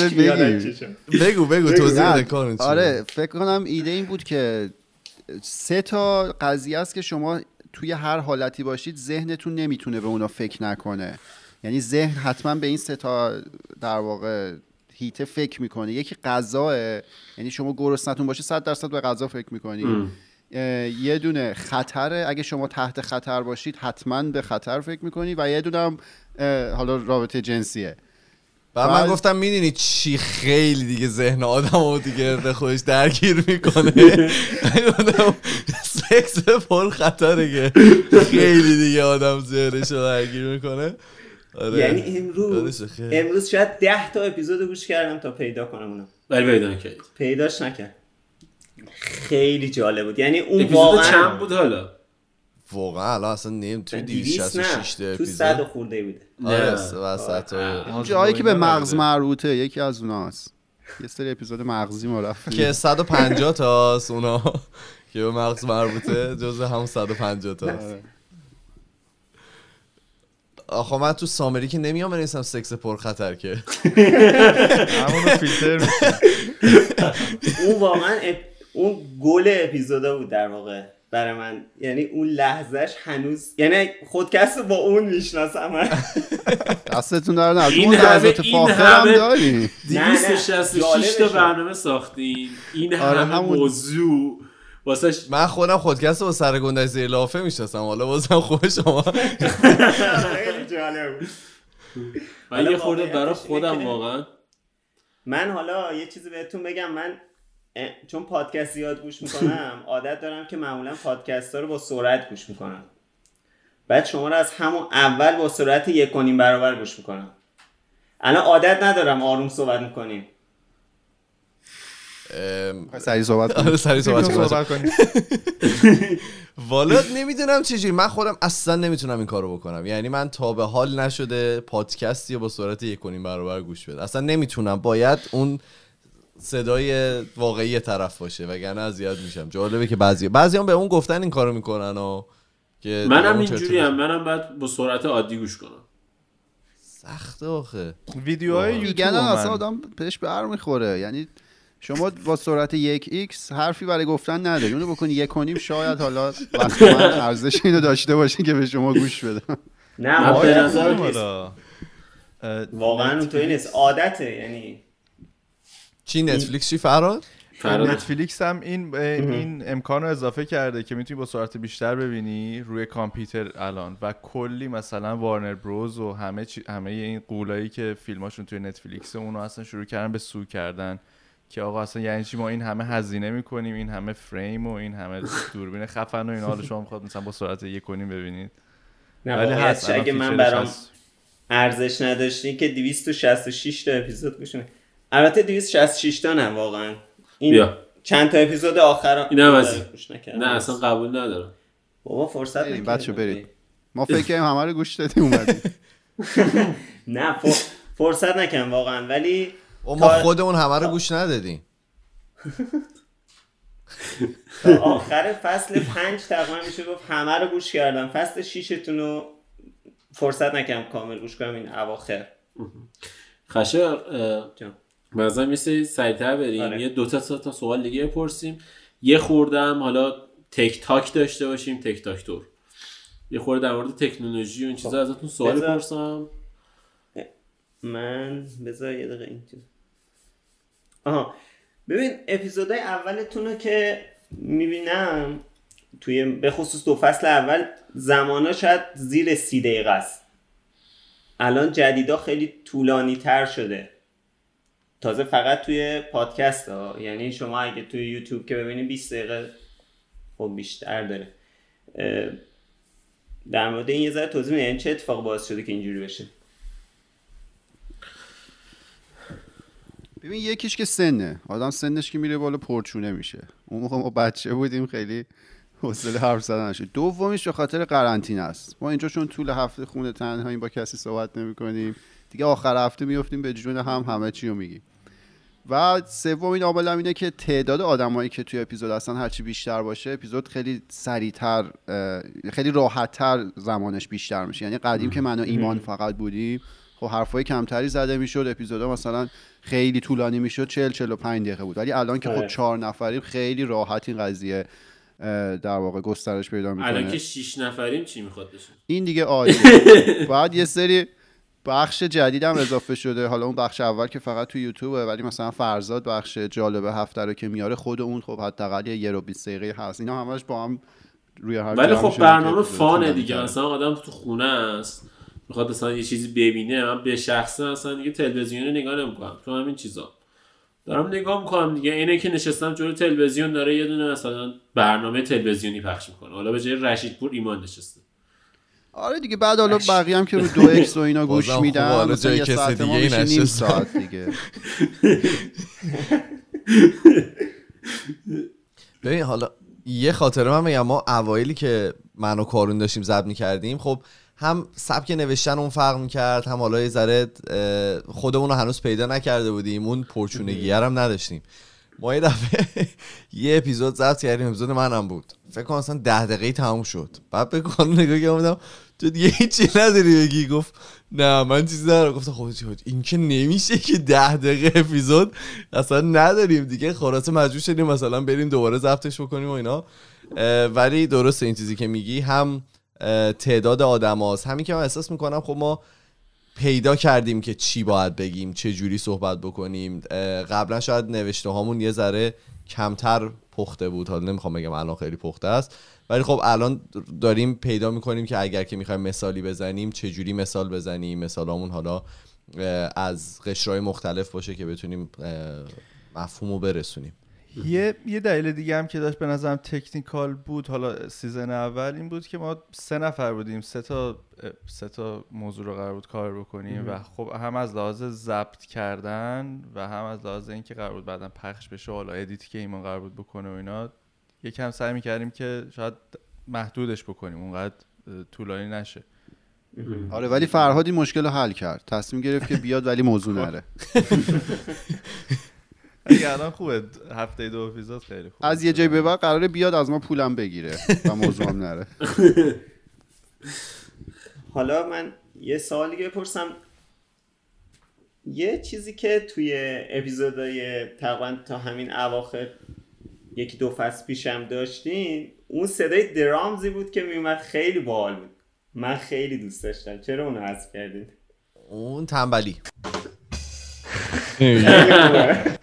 بگو بگو توضیح بده. آره فکر کنم ایده این بود که سه تا قضیه است که شما توی هر حالتی باشید ذهنتون نمی‌تونه به اونا فکر نکنه. یعنی ذهن حتما به این سه تا در واقع هیته فکر می‌کنه. یکی غذاه. یعنی شما گرسنتون باشه 100 درصد به غذا فکر می‌کنی. یه دونه خطره. اگه شما تحت خطر باشید حتما به خطر فکر می‌کنی و یه دونه هم حالا رابطه جنسیه. و من بعد- گفتم می‌دونی چی خیلی دیگه ذهن آدم رو دیگه به خودش درگیر می‌کنه. گفتم *laughs* سکس پر خطره که خیلی دیگه آدم ذهنش رو درگیر می‌کنه. آره. یعنی امروز. امروز شاید ده تا اپیزود گوش کردم تا پیدا کنم اونو. ولی پیدا کرد پیداش نکرد. خیلی جالب بود. یعنی اون اپیزود واقعا چند بود حالا؟ واقعا الان اصلا نیم توی 200 نه 266 تا تو صد اپیزود خورده بوده. آره. وسط جایی که به اینا مغز. مربوطه یکی از اوناست. یه سری اپیزود مغزی ما رفتیم که 150 تاست اونا. که به مغز مربوطه جز همون 150 تاست آخه من تو سامری که نمیام بنویسم سکس پر خطر که. همون رو فیلتر میشه *laughs* اون واقعا. اون گل اپیزودا بود در واقع. برای من. یعنی اون لحظهش هنوز یعنی خودکست با اون می‌شناسم. من. *laughs* دستتون در نه. این اون همه- لحظات این فاخر همه- هم داری 266 تا. برنامه ساختین این آره، همه همون- موضوع واسه من خودم خودکست رو با سر گندش زیر لافه می‌شناسم. حالا بازم خوب شما. *laughs* خیلی جالب. من یه خورده برای خودم واقعا من حالا یه چیزی بهتون بگم. من چون پادکست زیاد گوش می‌کنم *laughs* عادت دارم که معمولا پادکست ها رو با سرعت گوش می‌کنم. بعد شما رو از همون اول با سرعت یک و نیم برابر گوش می‌کنم. الان عادت ندارم آروم صحبت می‌کنیم. سریع صحبت کن آره سریع صحبت کنیم *laughs* والا نمی‌دونم چجوری من خودم اصلا نمی‌تونم این کارو بکنم. یعنی من تا به حال نشده پادکستی با سرعت یک و نیم برابر گوش بدم. اصلا نمی‌تونم. باید اون صدای واقعی طرف باشه وگرنه اذیت میشم. جالبه که بعضی بعضی هم به اون گفتن این کارو می‌کنن و که منم اینجوری هم منم باید با سرعت عادی گوش کنم. سخته آخه. ویدیوهای یوتیوب اصلا آدم بهش بر می‌خوره. یعنی شما با سرعت یک x حرفی برای گفتن نداری. اونو بکنی یک و نیم شاید حالا وقتی من ارزش اینو داشته باشه که به شما گوش بدم. نه من به عادت نظر نیست. حالا اه، واقعا اونطوری نیست. عادته یعنی چی نتفلیکس چی؟ فرهاد نتفلیکس هم این این امکان رو اضافه کرده که می‌تونی با سرعت بیشتر ببینی روی کامپیوتر الان و کلی مثلا وارنر بروز و همه چی همه این قولایی که فیلماشون توی نتفلیکس اونو اصلا شروع کردن به سو کردن که آقا اصلا یعنی چی؟ ما این همه هزینه می‌کنیم این همه فریم و این همه دوربین خفن و این حالا شما می‌خواد مثلا با سرعت یک و نیم ببینید. نه ولی هست اگه من برام. ارزش نداشتی که 266 تا اپیزود گوش می‌کنی. البته 266 تا نه واقعا. این بیا. چند تا اپیزود آخر این هم از. نه اصلا قبول ندارم. بابا فرصت نکردم. بچه برید. *laughs* ما فکر کنیم همه رو گوش دادیم اومدیم. *laughs* نه فرصت نکردم واقعا. ولی ما خودمون همه رو گوش ندادیم. *laughs* آخر فصل پنج تقریبا میشه گفت همه رو گوش کردم. فصل شیشتون رو فرصت نکردم کامل گوش کنم. این اواخر. خشر جان. مثلا سری سریعتر بریم آره. یه دو تا سه تا سوال دیگه بپرسیم. یه خوردم حالا تک تاک داشته باشیم تک تاک تور. یه خورده در مورد تکنولوژی و این چیزا ازتون سوال بپرسم. من بذار یه دقیقه این چیز آها. ببین اپیزودهای اولتون رو که می‌بینم توی به خصوص دو فصل اول زمانا شاید زیر سی دقیقه است. الان جدیدا خیلی طولانی تر شده. تازه فقط توی پادکست ها. یعنی شما اگه توی یوتیوب که ببینید 20 دقیقه خب بیشتر داره. در مورد این یه ذره توضیح میدین چه اتفاق باعث شده که اینجوری بشه؟ ببین یکیش که سنه. آدم سنش که میره بالا پرچونه میشه. اون موقع ما بچه بودیم خیلی حوصله حرف زدن نشد. دومیش به خاطر قرنطینه است. ما اینجا چون طول هفته خونه تنهاییم با کسی صحبت نمی کنیم دیگه آخر هفته میفتیم به جون هم همه چی رو میگیم. و سومین عامل اینه که تعداد آدمایی که توی اپیزود هستن هرچی بیشتر باشه اپیزود خیلی سریعتر خیلی راحتتر زمانش بیشتر میشه. یعنی قدیم که من و ایمان فقط بودیم خب حرفای کمتری زده می‌شد اپیزودا مثلا خیلی طولانی می‌شد 40 45 دقیقه بود. ولی الان که خب. چهار نفریم خیلی راحت این قضیه در واقع گسترش پیدا الان می‌کنه. که شیش نفریم چی می‌خواد بشه؟ این دیگه عالیه. *laughs* بعد یه سری بخش جدید هم اضافه شده. حالا اون بخش اول که فقط تو یوتیوبه ولی مثلا فرزاد بخش جالب هفته رو که میاره خود اون خب حداقل یه رو 20 دقیقه هست. اینا همش با هم روی هم ولی خب برنامه فانه دیگه. مثلا آدم تو خونه است. می‌خواد مثلا یه چیزی ببینه. من به شخصه مثلا دیگه تلویزیون رو نگاه نمی‌کنم. تو همین چیزا. دارم نگاه می‌کنم دیگه. اینه که نشستم جلوی تلویزیون داره یه دونه مثلا برنامه تلویزیونی پخش می‌کنه. حالا به جای رشید پور ایمان نشسته. آره دیگه بعد حالا بقیه هم که رو *laughs* دو اکس و اینا گوش میدن حالا جای ما دیگه میشه نیم. ساعت دیگه. *laughs* ببین حالا یه خاطره من میگم ما اوایلی که من و کارون داشتیم ضبط می‌کردیم خب هم سبک نوشتن اون فرق می‌کرد هم حالا یه ذره خودمون رو هنوز پیدا نکرده بودیم اون پرچونگی هم نداشتیم. ما یه دفعه یه اپیزود ضبط کردیم اپیزود منم بود. فکر کنم اصلا ده دقیقه تموم شد. بعد به کانون نگاه کردم تو دیگه هیچی نداری بگی؟ گفت نه من چیزی ندارم. گفتم خب چی؟ این که نمیشه که ده دقیقه اپیزود اصلا نداریم دیگه. خلاصه مجبور شدیم مثلا بریم دوباره ضبطش بکنیم و اینا. ولی درسته این چیزی که میگی هم تعداد آدم هاست همین که من احساس می‌کنم خب ما پیدا کردیم که چی باید بگیم چه جوری صحبت بکنیم. قبلا شاید نوشته هامون یه ذره کمتر پخته بود. حالا نمی‌خوام بگم الان خیلی پخته است. ولی خب الان داریم پیدا می‌کنیم که اگر که می‌خوایم مثالی بزنیم چه جوری مثال بزنیم. مثالامون حالا از قشرهای مختلف باشه که بتونیم مفهوم برسونیم. یه یه دلیل دیگه هم که داشت به نظرم technical بود حالا season اول این بود که ما سه نفر بودیم. سه تا سه تا موضوع رو قرار بود کار بکنیم و خب هم از لحاظ ضبط کردن و هم از لحاظ اینکه قرار بود بعدا پخش بشه حالا edit ی که ایمان قرار بود بکنه و اینا یکم سعی می‌کردیم که شاید محدودش بکنیم. اونقدر طولانی نشه. آره ولی فرهاد این مشکل رو حل کرد. تصمیم گرفت که بیاد ولی موضوع نره. *laughs* اگه الان خوبه هفته دو اپیزود خیلی خوبه. از یه جای به بعد قراره بیاد از ما پولم بگیره و موضوع هم نره. *laughs* حالا من یه سوال دیگه بپرسم. یه چیزی که توی اپیزودهای تقریبا تا همین اواخر یکی دو فصل پیشم داشتین اون صدای درامزی بود که میومد خیلی باحال بود. من خیلی دوست داشتم. چرا اونو حذف کردین؟ اون تنبلی. *laughs*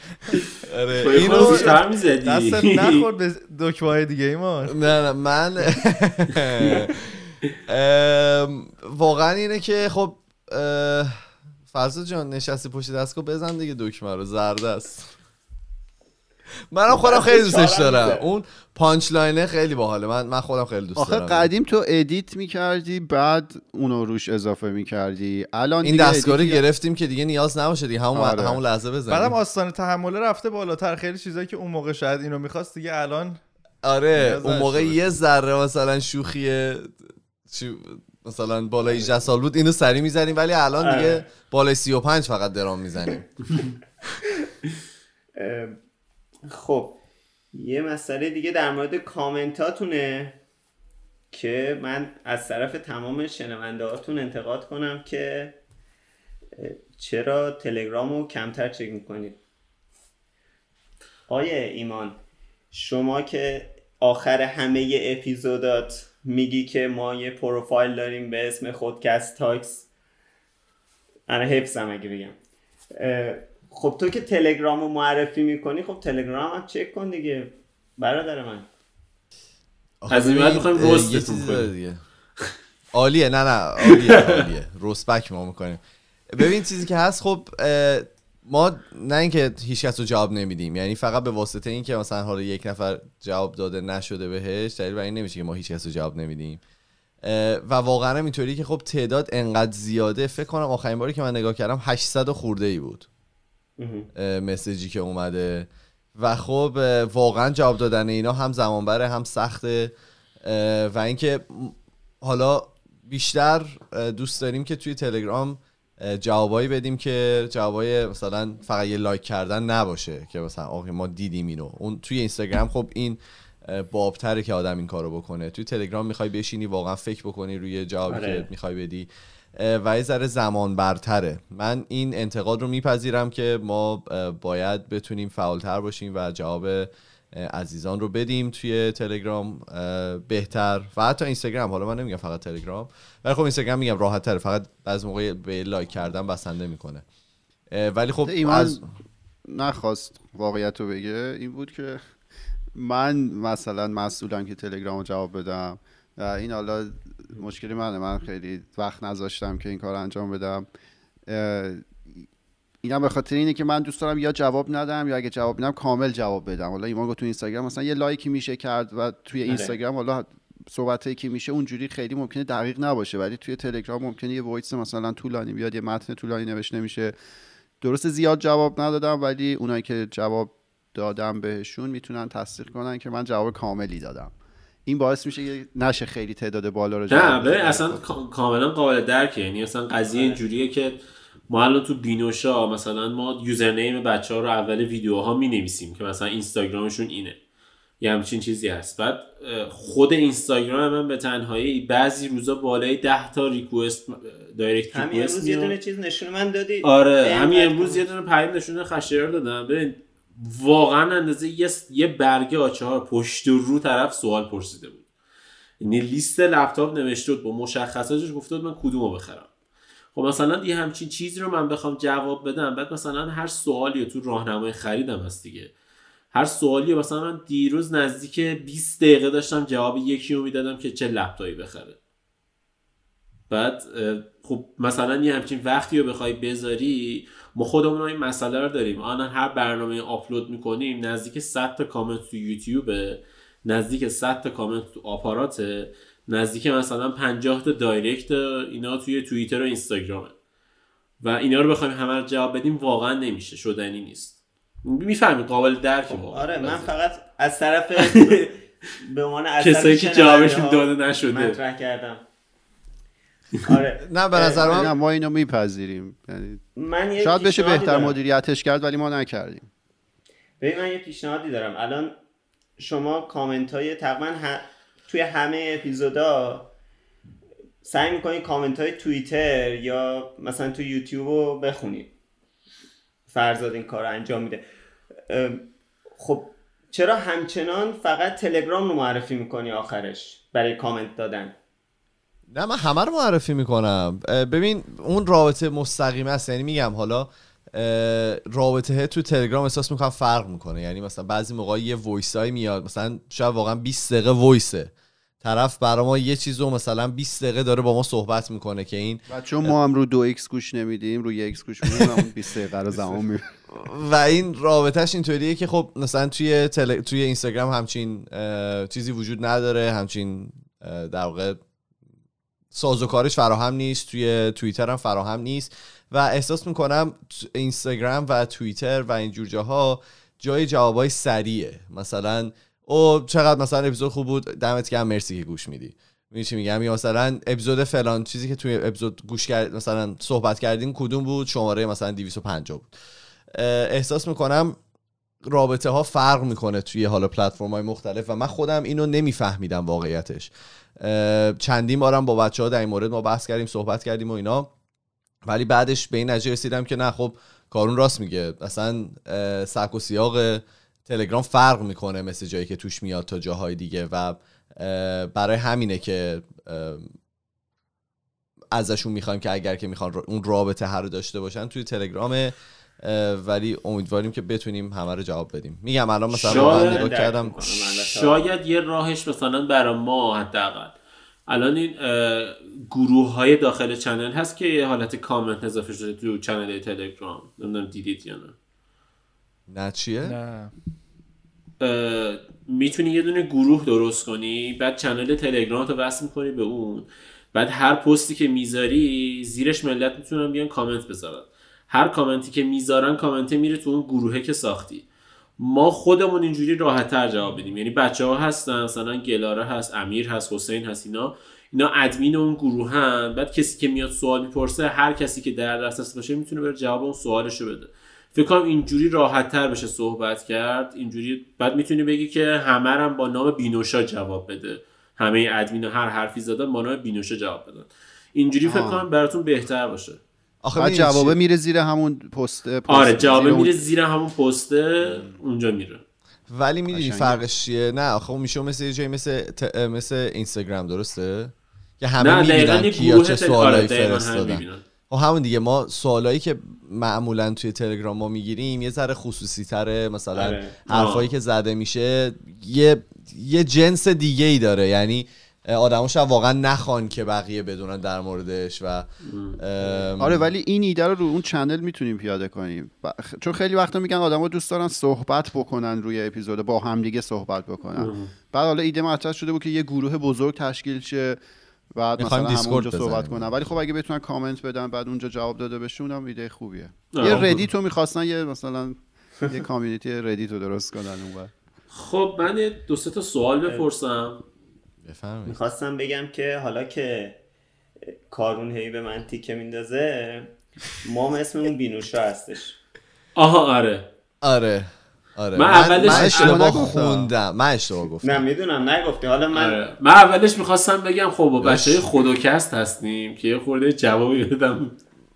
آره، اینو اینو بیشتر می‌زدی. دستت نخورد به دکمه های دیگه ایمان نه نه من واقعا اینه که خب فرزاد جان نشستی پشت دستگاه بزن دیگه دکمه رو زرد است. منم خودم خیلی دوستش دارم. اون punchline ه خیلی باحاله. من من خودم خیلی دوست آخه دارم. قدیم تو edit می‌کردی بعد اونو روش اضافه می‌کردی. الان این دیگه دستگاه گرفتیم که دیگه نیاز نباشه دیگه. همون آره. همون لحظه بعدم بزنیم آستانه تحمله رفته بالاتر. خیلی چیزایی که اون موقع شاید اینو می‌خواست دیگه الان آره اون موقع یه ذره مثلا شوخی چی- مثلا بالای 18 سال بود اینو سری می‌زنیم ولی الان دیگه آره. بالای 35 فقط درام می‌زنیم. *laughs* *laughs* خب یه مسئله دیگه در مورد کامنتاتونه که من از طرف تمام شنونده هاتون انتقاد کنم که چرا تلگرام رو کمتر چک می‌کنید؟ آیه ایمان شما که آخر همه اپیزودات میگی که ما یه پروفایل داریم به اسم خودکست تاکس. انا حفظم اگه بگم. خب تو که تلگرام رو معرفی می‌کنی خب تلگرام هم چک کن دیگه. برادر من. از این بعد می‌خوایم چیزی کنیم. *laughs* عالیه نه نه عالیه عالیه. روسبک ما می‌کنیم. ببین چیزی که هست خب ما نه اینکه هیچ کس رو جواب نمیدیم یعنی فقط به واسطه اینکه مثلا حالا یک نفر جواب داده نشده بهش دلیل بر این نمیشه که ما هیچ کس رو جواب نمیدیم. و واقعا هم اینطوری که خب تعداد انقدر زیاده فکر کنم آخرین باری که من نگاه کردم 800 و خورده ای بود. مسیجی که اومده. و خب واقعا جواب دادن اینا هم زمان بره هم سخته. و اینکه حالا بیشتر دوست داریم که توی تلگرام جوابایی بدیم که جوابای مثلا فقط یه لایک کردن نباشه که مثلا آقا ما دیدیم اینو. اون توی اینستاگرام خب این بابتره که آدم این کارو بکنه. توی تلگرام می‌خوای بشینی واقعا فکر بکنی روی جوابی آره. که می‌خوای بدی. و یه ذره زمان برتره من این انتقاد رو میپذیرم که ما باید بتونیم فعالتر باشیم و جواب عزیزان رو بدیم توی تلگرام بهتر. و حتی اینستاگرام. حالا من نمیگم فقط تلگرام. ولی خب اینستاگرام میگم راحت تره. فقط بعضی موقع به لایک کردن بسنده می‌کنه. ولی خب ایمان از نخواست واقعیت رو بگه. این بود که من مثلا مسئولم که تلگرام رو جواب بدم. و این حالا مشکلی منه. من خیلی وقت نذاشتم که این کار انجام بدم. اه، اینم به خاطر اینه که من دوست دارم یا جواب ندم یا اگه جواب بدم کامل جواب بدم. حالا ایمان تو اینستاگرام مثلا یه لایکی میشه کرد و توی اینستاگرام حالا صحبت که میشه اونجوری خیلی ممکنه دقیق نباشه. ولی توی تلگرام ممکنه یه voice مثلا طولانی بیاد یه متن طولانی نوشته میشه. درست زیاد جواب ندادم ولی اونایی که جواب دادم بهشون می‌تونن تصدیق کنن که من جواب کاملی دادم. این باعث میشه که نشه خیلی تعداد بالا رو نه بدم. اصلا کا- کاملا قابل درکه یعنی اصلا قضیه اینجوریه که ما الان تو بینوشا مثلا ما username بچه ها رو اول ویدیوها می نویسیم که مثلا اینستاگرامشون اینه یه همچین چیزی هست بعد خود اینستاگرام من به تنهایی بعضی روزا بالای 10 تا ریکوست دایرکت همین امروز یه. دونه چیز نشون من دادی آره همین امروز. یه دونه پیام نشونه خشایار دادم ببین واقعا اندازه یه, برگه آچار پشت و رو طرف سوال پرسیده بود. یعنی لیست لپتاپ نوشته بود با مشخصاتش گفته بود من کدومو بخرم. خب مثلا یه همچین چیزی رو من بخوام جواب بدم بعد مثلا هر سوالی تو راهنمای خریدم هست دیگه. هر سوالی مثلا من دیروز نزدیک 20 دقیقه داشتم جواب یکی رو می‌دادم که چه لپتاپی بخره. بعد خب مثلا یه همچین وقتی رو بخوای بذاری ما خودمون این مسئله رو داریم. الان هر برنامه آپلود می‌کنیم نزدیک 100 تا کامنت تو یوتیوبه نزدیک 100 تا کامنت تو آپاراته نزدیک مثلا 50 تا دایرکت اینا توی توییتر و اینستاگرامه. و اینا رو بخوایم همه رو جواب بدیم واقعا نمیشه شدنی نیست. می‌فهمی قابل درک واقعا. آره من فقط از طرف *laughs* به عنوان کسایی که جوابشون داده نشده. مطرح کردم. *laughs* آره. نه به نظر نه من ما اینو میپذیریم. یعنی من یه شاید بشه بهتر دارم. مدیریتش کرد ولی ما نکردیم. ببین من یه پیشنهادی دارم. الان شما کامنت های تقریبا ه- توی همه اپیزودا سعی می‌کنید کامنت های توییتر یا مثلا تو یوتیوب رو بخونید فرزاد این کار رو انجام میده. خب چرا همچنان فقط تلگرام رو معرفی می‌کنی آخرش برای کامنت دادن؟ نه من همه رو معرفی می‌کنم. ببین اون رابطه مستقیم است. یعنی میگم حالا رابطه تو تلگرام احساس می‌کنم فرق می‌کنه. یعنی مثلا بعضی موقع یه voice های میاد مثلا شاید واقعا 20 دقیقه وایسه. طرف برا ما یه چیز رو مثلا 20 دقیقه داره با ما صحبت می‌کنه که این چون ما هم رو دو x گوش نمیدیم رو یک گوش میدیم اون 20 دقیقه رو زمان *laughs* می و این رابطهش اینطوریه که خب مثلا توی تل... توی اینستاگرام همچین چیزی وجود نداره. همچین در واقع سازوکارش فراهم نیست توی توییتر هم فراهم نیست. و احساس می‌کنم اینستاگرام و توییتر و اینجور جاها جای جوابای سریعه. مثلا او چقدر مثلا اپیزود خوب بود دمت گرم مرسی که گوش میدی. می‌دونی چی میگم؟ یا مثلا اپیزود فلان چیزی که توی اپیزود گوش کرد مثلا صحبت کردیم کدوم بود؟ شماره مثلا 250 بود. احساس می‌کنم رابطه ها فرق می‌کنه توی حالا پلتفرم های مختلف و من خودم اینو نمیفهمیدم واقعیتش. چندین بارم با بچه ها در این مورد ما بحث کردیم صحبت کردیم و اینا. ولی بعدش به این نتیجه رسیدم که نه خب کارون راست میگه. اصلا سبک و سیاق تلگرام فرق می‌کنه مثل جایی که توش میاد تا جاهای دیگه و برای همینه که ازشون می‌خوایم که اگر که می‌خوان اون رابطه هر داشته باشن توی تلگرام ولی امیدواریم که بتونیم همه رو جواب بدیم. میگم الان مثلا شاید نگاه کردم. شاید یه راهش مثلا برای ما حداقل. الان این گروه های داخل چنل هست که یه حالت کامنت اضافه شده تو چنل تلگرام. نمی‌دونم دیدید یا نه. نه چیه؟ نه. می‌تونی یه دونه گروه درست کنی بعد چنل تلگرام تو وصل می‌کنی به اون بعد هر پستی که می‌ذاری زیرش ملت می‌تونن بیان کامنت بذارن. هر کامنتی که می‌ذارن کامنته میره تو اون گروهه که ساختی. ما خودمون اینجوری راحت تر جواب بدیم یعنی بچه ها هستن مثلا گلاره هست امیر هست حسین هست اینا. اینا ادمین اون گروهن بعد کسی که میاد سوال می‌پرسه هر کسی که در دسترس باشه می‌تونه بره جواب اون سوالشو بده. فکر کنم اینجوری راحت تر بشه صحبت کرد. اینجوری بعد می‌تونی بگی که همه هم با نام بینوشا جواب بده. همه ادمین هر حرفی زدن با نام بینوشا جواب بدن. اینجوری فکر. کنم براتون بهتر باشه. آخه بعد جوابه؟ میره زیر همون پست, پست آره جواب زیر اون- میره زیر همون پسته اونجا میره ولی می‌دونی. فرقش چیه نه آخه اون میشه مثل یه جایی مثل ت- مثل اینستاگرام درسته که همه می‌بینن کیا چه. سوالایی آره فرستادن می‌بینن. خب همون دیگه ما سوالایی که معمولا توی تلگرام ما می‌گیریم یه ذره خصوصی تره مثلا آره. حرفایی. که زده میشه یه یه جنس دیگه ای داره یعنی آدمو شاید واقعا نخوان که بقیه بدونن در موردش و آره ولی این ایده رو رو اون چنل می‌تونیم پیاده کنیم. چون خیلی وقتا میگن آدما دوست دارن صحبت بکنن روی اپیزود با همدیگه صحبت بکنن. بعد حالا ایده مطرح شده بود که یه گروه بزرگ تشکیل شه بعد می‌خوایم مثلا دیسکورد همونجا صحبت بزنیم. کنن. ولی خب اگه بتونن کامنت بدن بعد اونجا جواب داده بشه اونم ایده خوبیه. آه. یه ردیت رو می‌خواستن یه مثلا یه community ردیت رو درست کنن اونور. خب من دو سه تا سوال بپرسم. بفرمایید. می‌خواستم بگم که حالا که کارون هی به من تیکه میندازه ما اسممون بینوشا هستش. آها آره. آره آره. من من, اولش- من اشتباه. خوندم. من اشتباه گفتم. نه می‌دونم نگفتی حالا من آره. من اولش می‌خواستم بگم خب با بچه خودوکست هستیم که یه خورده جوابی بدم.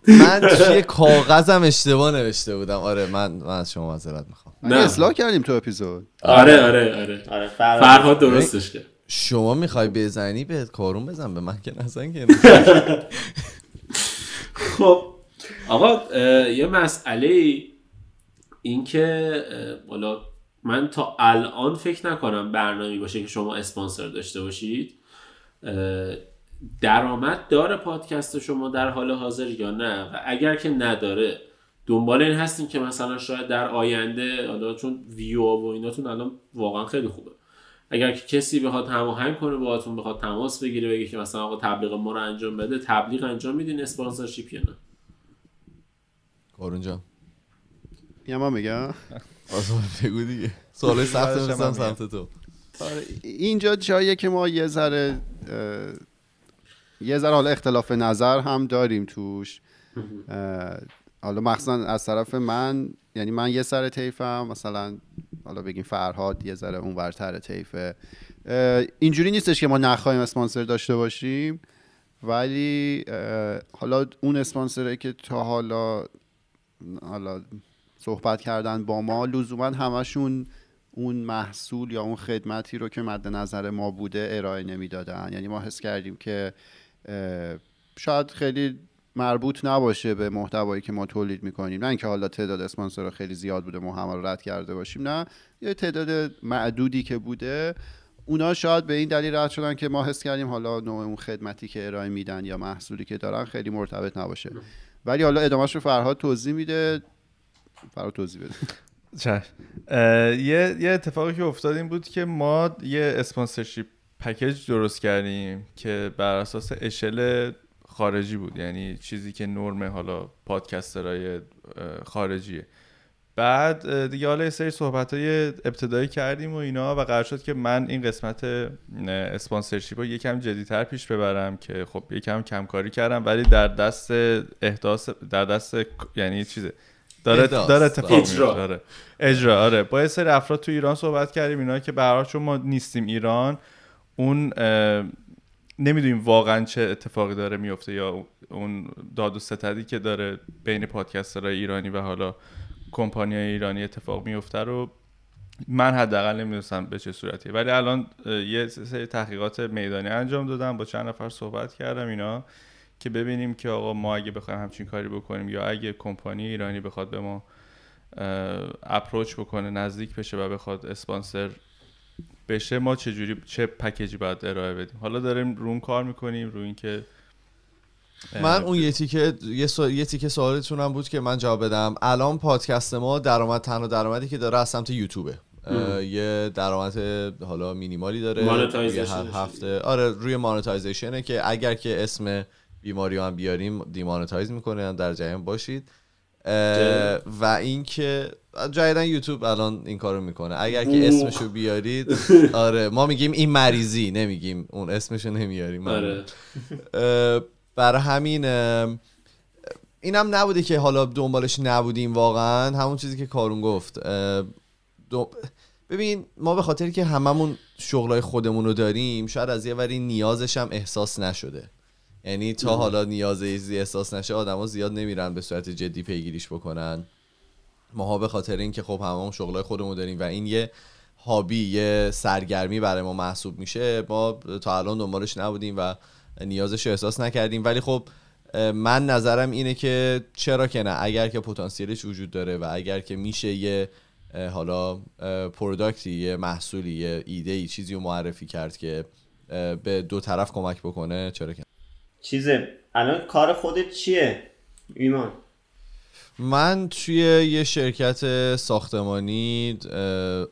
من توی کاغذم اشتباه نوشته بودم. آره من من از شما معذرت می‌خوام. نه. اصلاح کردیم تو اپیزود. آره آره آره. آره فرهاد. فرهاد درستش کرد. شما می‌خوای بزنی به کارون بزن به من که نزن که. *laughs* خب آقا یه مسئله این که اه، حالا من تا الان فکر نکنم برنامه باشه که شما اسپانسر داشته باشید. درآمد داره پادکست شما در حال حاضر یا نه؟ و اگر که نداره دنبال این هستین که مثلا شاید در آینده حالا چون ویو و ایناتون الان واقعا خیلی خوبه. اگر که کسی بخواد هماهنگ کنه باهاتون بخواد تماس بگیره بگه که مثلا آقا تبلیغ ما رو انجام بده تبلیغ انجام میدین اسپانسرشیپ یا نه؟ کارون جان. یه ما میگم؟ بگو دیگه. سوال سخت من سمت تو. آره، اینجا جاییه که ما یه ذره یه ذره حالا اختلاف نظر هم داریم توش. حالا مخصوصا از طرف من یعنی من یه سر طیفم مثلا حالا بگیم فرهاد یه ذره اون ورتر طیفه. اه، اینجوری نیستش که ما نخواهیم اسپانسر داشته باشیم ولی حالا اون اسپانسره که تا حالا حالا صحبت کردن با ما لزوما همشون اون محصول یا اون خدمتی رو که مد نظر ما بوده ارائه نمی‌دادن. یعنی ما حس کردیم که شاید خیلی مربوط نباشه به محتوایی که ما تولید می‌کنیم. نه اینکه حالا تعداد اسپانسر خیلی زیاد بوده ما همه رو رد کرده باشیم نه. یه تعداد معدودی که بوده اونا شاید به این دلیل رد شدن که ما حس کردیم حالا نوع اون خدمتی که ارائه میدن یا محصولی که دارن خیلی مرتبط نباشه. ولی حالا ادامهش رو فرهاد توضیح میده. فرهاد توضیح بده. یه یه اتفاقی که افتاد این بود که ما یه اسپانسرشیپ پکیج درست کردیم که بر اساس اشل خارجی بود یعنی چیزی که نرم حالا پادکسترهای اه، خارجیه بعد دیگه حالا یه سری صحبت های ابتدایی کردیم و اینا و قرار شد که من این قسمت اسپانسرشیپ رو یکم جدیتر پیش ببرم که خب یکم کمکاری کردم ولی در دست احداث در دست یعنی چیزه داره. داره اتفاق اجرا. آره. اجرا آره با یه سری افراد تو ایران صحبت کردیم اینا که به حال چون ما نیستیم ایران اون نمی‌دونیم واقعا چه اتفاقی داره میفته یا اون داد و ستدی که داره بین پادکسترهای ایرانی و حالا کمپانی ایرانی اتفاق میفته رو من حداقل نمی‌دونستم به چه صورتیه. ولی الان یه سری تحقیقات میدانی انجام دادم با چند نفر صحبت کردم اینا که ببینیم که آقا ما اگه بخوایم همچین کاری بکنیم یا اگه کمپانی ایرانی بخواد به ما اپروچ بکنه نزدیک بشه و بخواد اسپانسر بشه ما چه جوری چه پکیجی باید ارائه بدیم. حالا داریم رو اون کار می‌کنیم رو اینکه من اون یه تیکه یه, سو... یه تیکه سوالتونم بود که من جواب بدم. الان پادکست ما درآمد تنها درآمدی که داره از سمت یوتیوبه. اه، یه درآمد حالا مینیمالی داره. روی هر هفته آره روی مانتایزیشنه که اگر که اسم بیماری هم بیاریم دیمانتایز می‌کنه در جریان باشید. و اینکه جدیدن یوتیوب الان این کارو می‌کنه. اگر که اسمشو بیارید *laughs* آره ما میگیم این مریضی نمیگیم اون اسمشو نمیاریم. آره. اه، برای همین اینم نبوده که حالا دنبالش نبودیم واقعا. همون چیزی که کارون گفت. ببین ما به خاطر که هممون شغلای خودمون رو داریم شاید از یه وری نیازش هم احساس نشده. یعنی تا حالا نیاز ایزی احساس نشه آدما زیاد نمیرن به صورت جدی پیگیریش بکنن. ماها به خاطر اینکه خب هممون شغلای خودمون داریم و این یه هابی یه سرگرمی برای ما محسوب میشه ما تا الان دنبالش نبودیم و نیازش رو احساس نکردیم. ولی خب من نظرم اینه که چرا که نه؟ اگر که پتانسیلش وجود داره و اگر که میشه یه حالا product ی یه محصولی یه ایده ای چیزی رو معرفی کرد که به دو طرف کمک بکنه چرا که؟ چیزه. الان کار خودت چیه؟ ایمان. من توی یه شرکت ساختمانی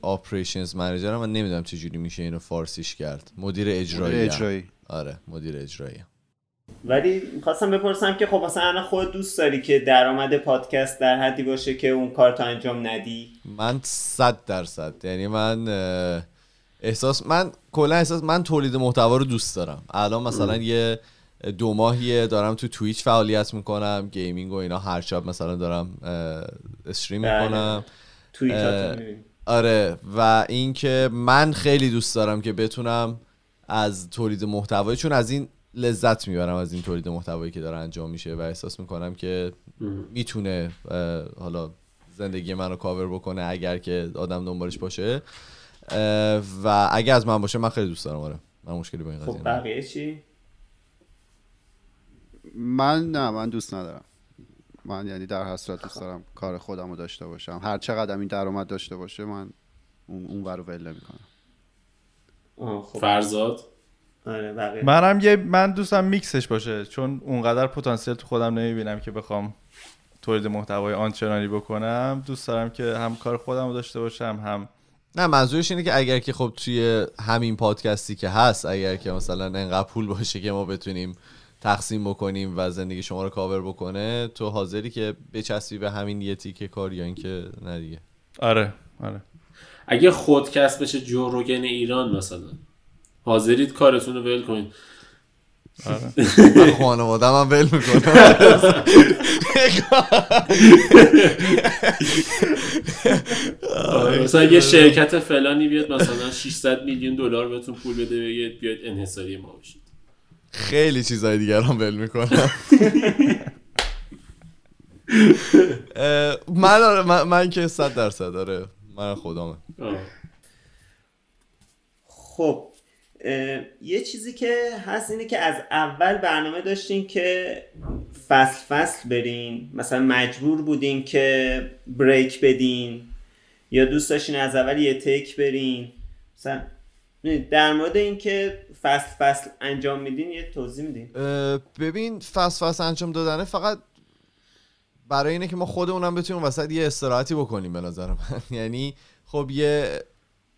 operations manager م من نمی‌دونم چجوری میشه اینو فارسیش کرد. مدیر اجرایی اجرایی. آره مدیر اجرایی ولی می‌خواستم بپرسم که خب مثلا الان خود دوست داری که درآمد پادکست در حدی باشه که اون کار تا انجام ندی؟ من صد درصد. یعنی من احساس من کلا احساس من تولید محتوا رو دوست دارم. الان مثلا یه دو ماهیه دارم تو تویچ فعالیت می‌کنم gaming و اینا هر شب مثلا دارم stream بله. می‌کنم. آره و اینکه من خیلی دوست دارم که بتونم از تولید محتوایی چون از این لذت می‌برم از این تولید محتوایی که داره انجام میشه و احساس می‌کنم که می‌تونه حالا زندگی منو کاور بکنه اگر که آدم دنبالش باشه و اگر از من باشه من خیلی دوست دارم آره من مشکلی با این قضیه خب. بقیه چی من نه من دوست ندارم. من یعنی در هر صورت دوست دارم کار خودم رو داشته باشم. هر چقدر این درآمد داشته باشه من اون اون ور رو ول نمی‌کنم. خب. فرزاد؟ آره بقیه. منم یه من دوستم میکسش باشه چون اونقدر پتانسیل تو خودم نمی‌بینم که بخوام تولید محتوای آنچنانی بکنم. دوست دارم که هم کار خودم رو داشته باشم هم نه منظورش اینه که اگر که خب توی همین پادکستی که هست اگر که مثلا انقدر پول باشه که ما بتونیم تقسیم بکنیم و زندگی شما رو کاور بکنه تو حاضری که بچسبی به همین یه تیکه کار یا اینکه نه دیگه؟ آره آره. اگه خودکست بشه جو روگن ایران مثلا حاضرید کارتون رو ول کنید. *laughs* من خانوادم هم ول می‌کنم آره، مثلا یه شرکت فلانی بیاد مثلا 600 میلیون دلار بهتون پول بده بگید بیاید انحصاری ما بشید خیلی چیزای دیگر هم ول می‌کنم. *laughs* من, آره، من من که صد درصد داره. من آه. خب یه چیزی که هست اینه که از اول برنامه داشتین که فصل فصل برین. مثلا مجبور بودین که بریک بدین. یا دوست داشتین از اول یه تیک برین. مثلا در مورد اینکه فصل فصل انجام میدین یه توضیح میدین؟ ببین فصل فصل انجام دادنه فقط برای اینه که ما خودمونم بتونیم وسط یه استراحتی بکنیم به نظر من. *laughs* یعنی خب یه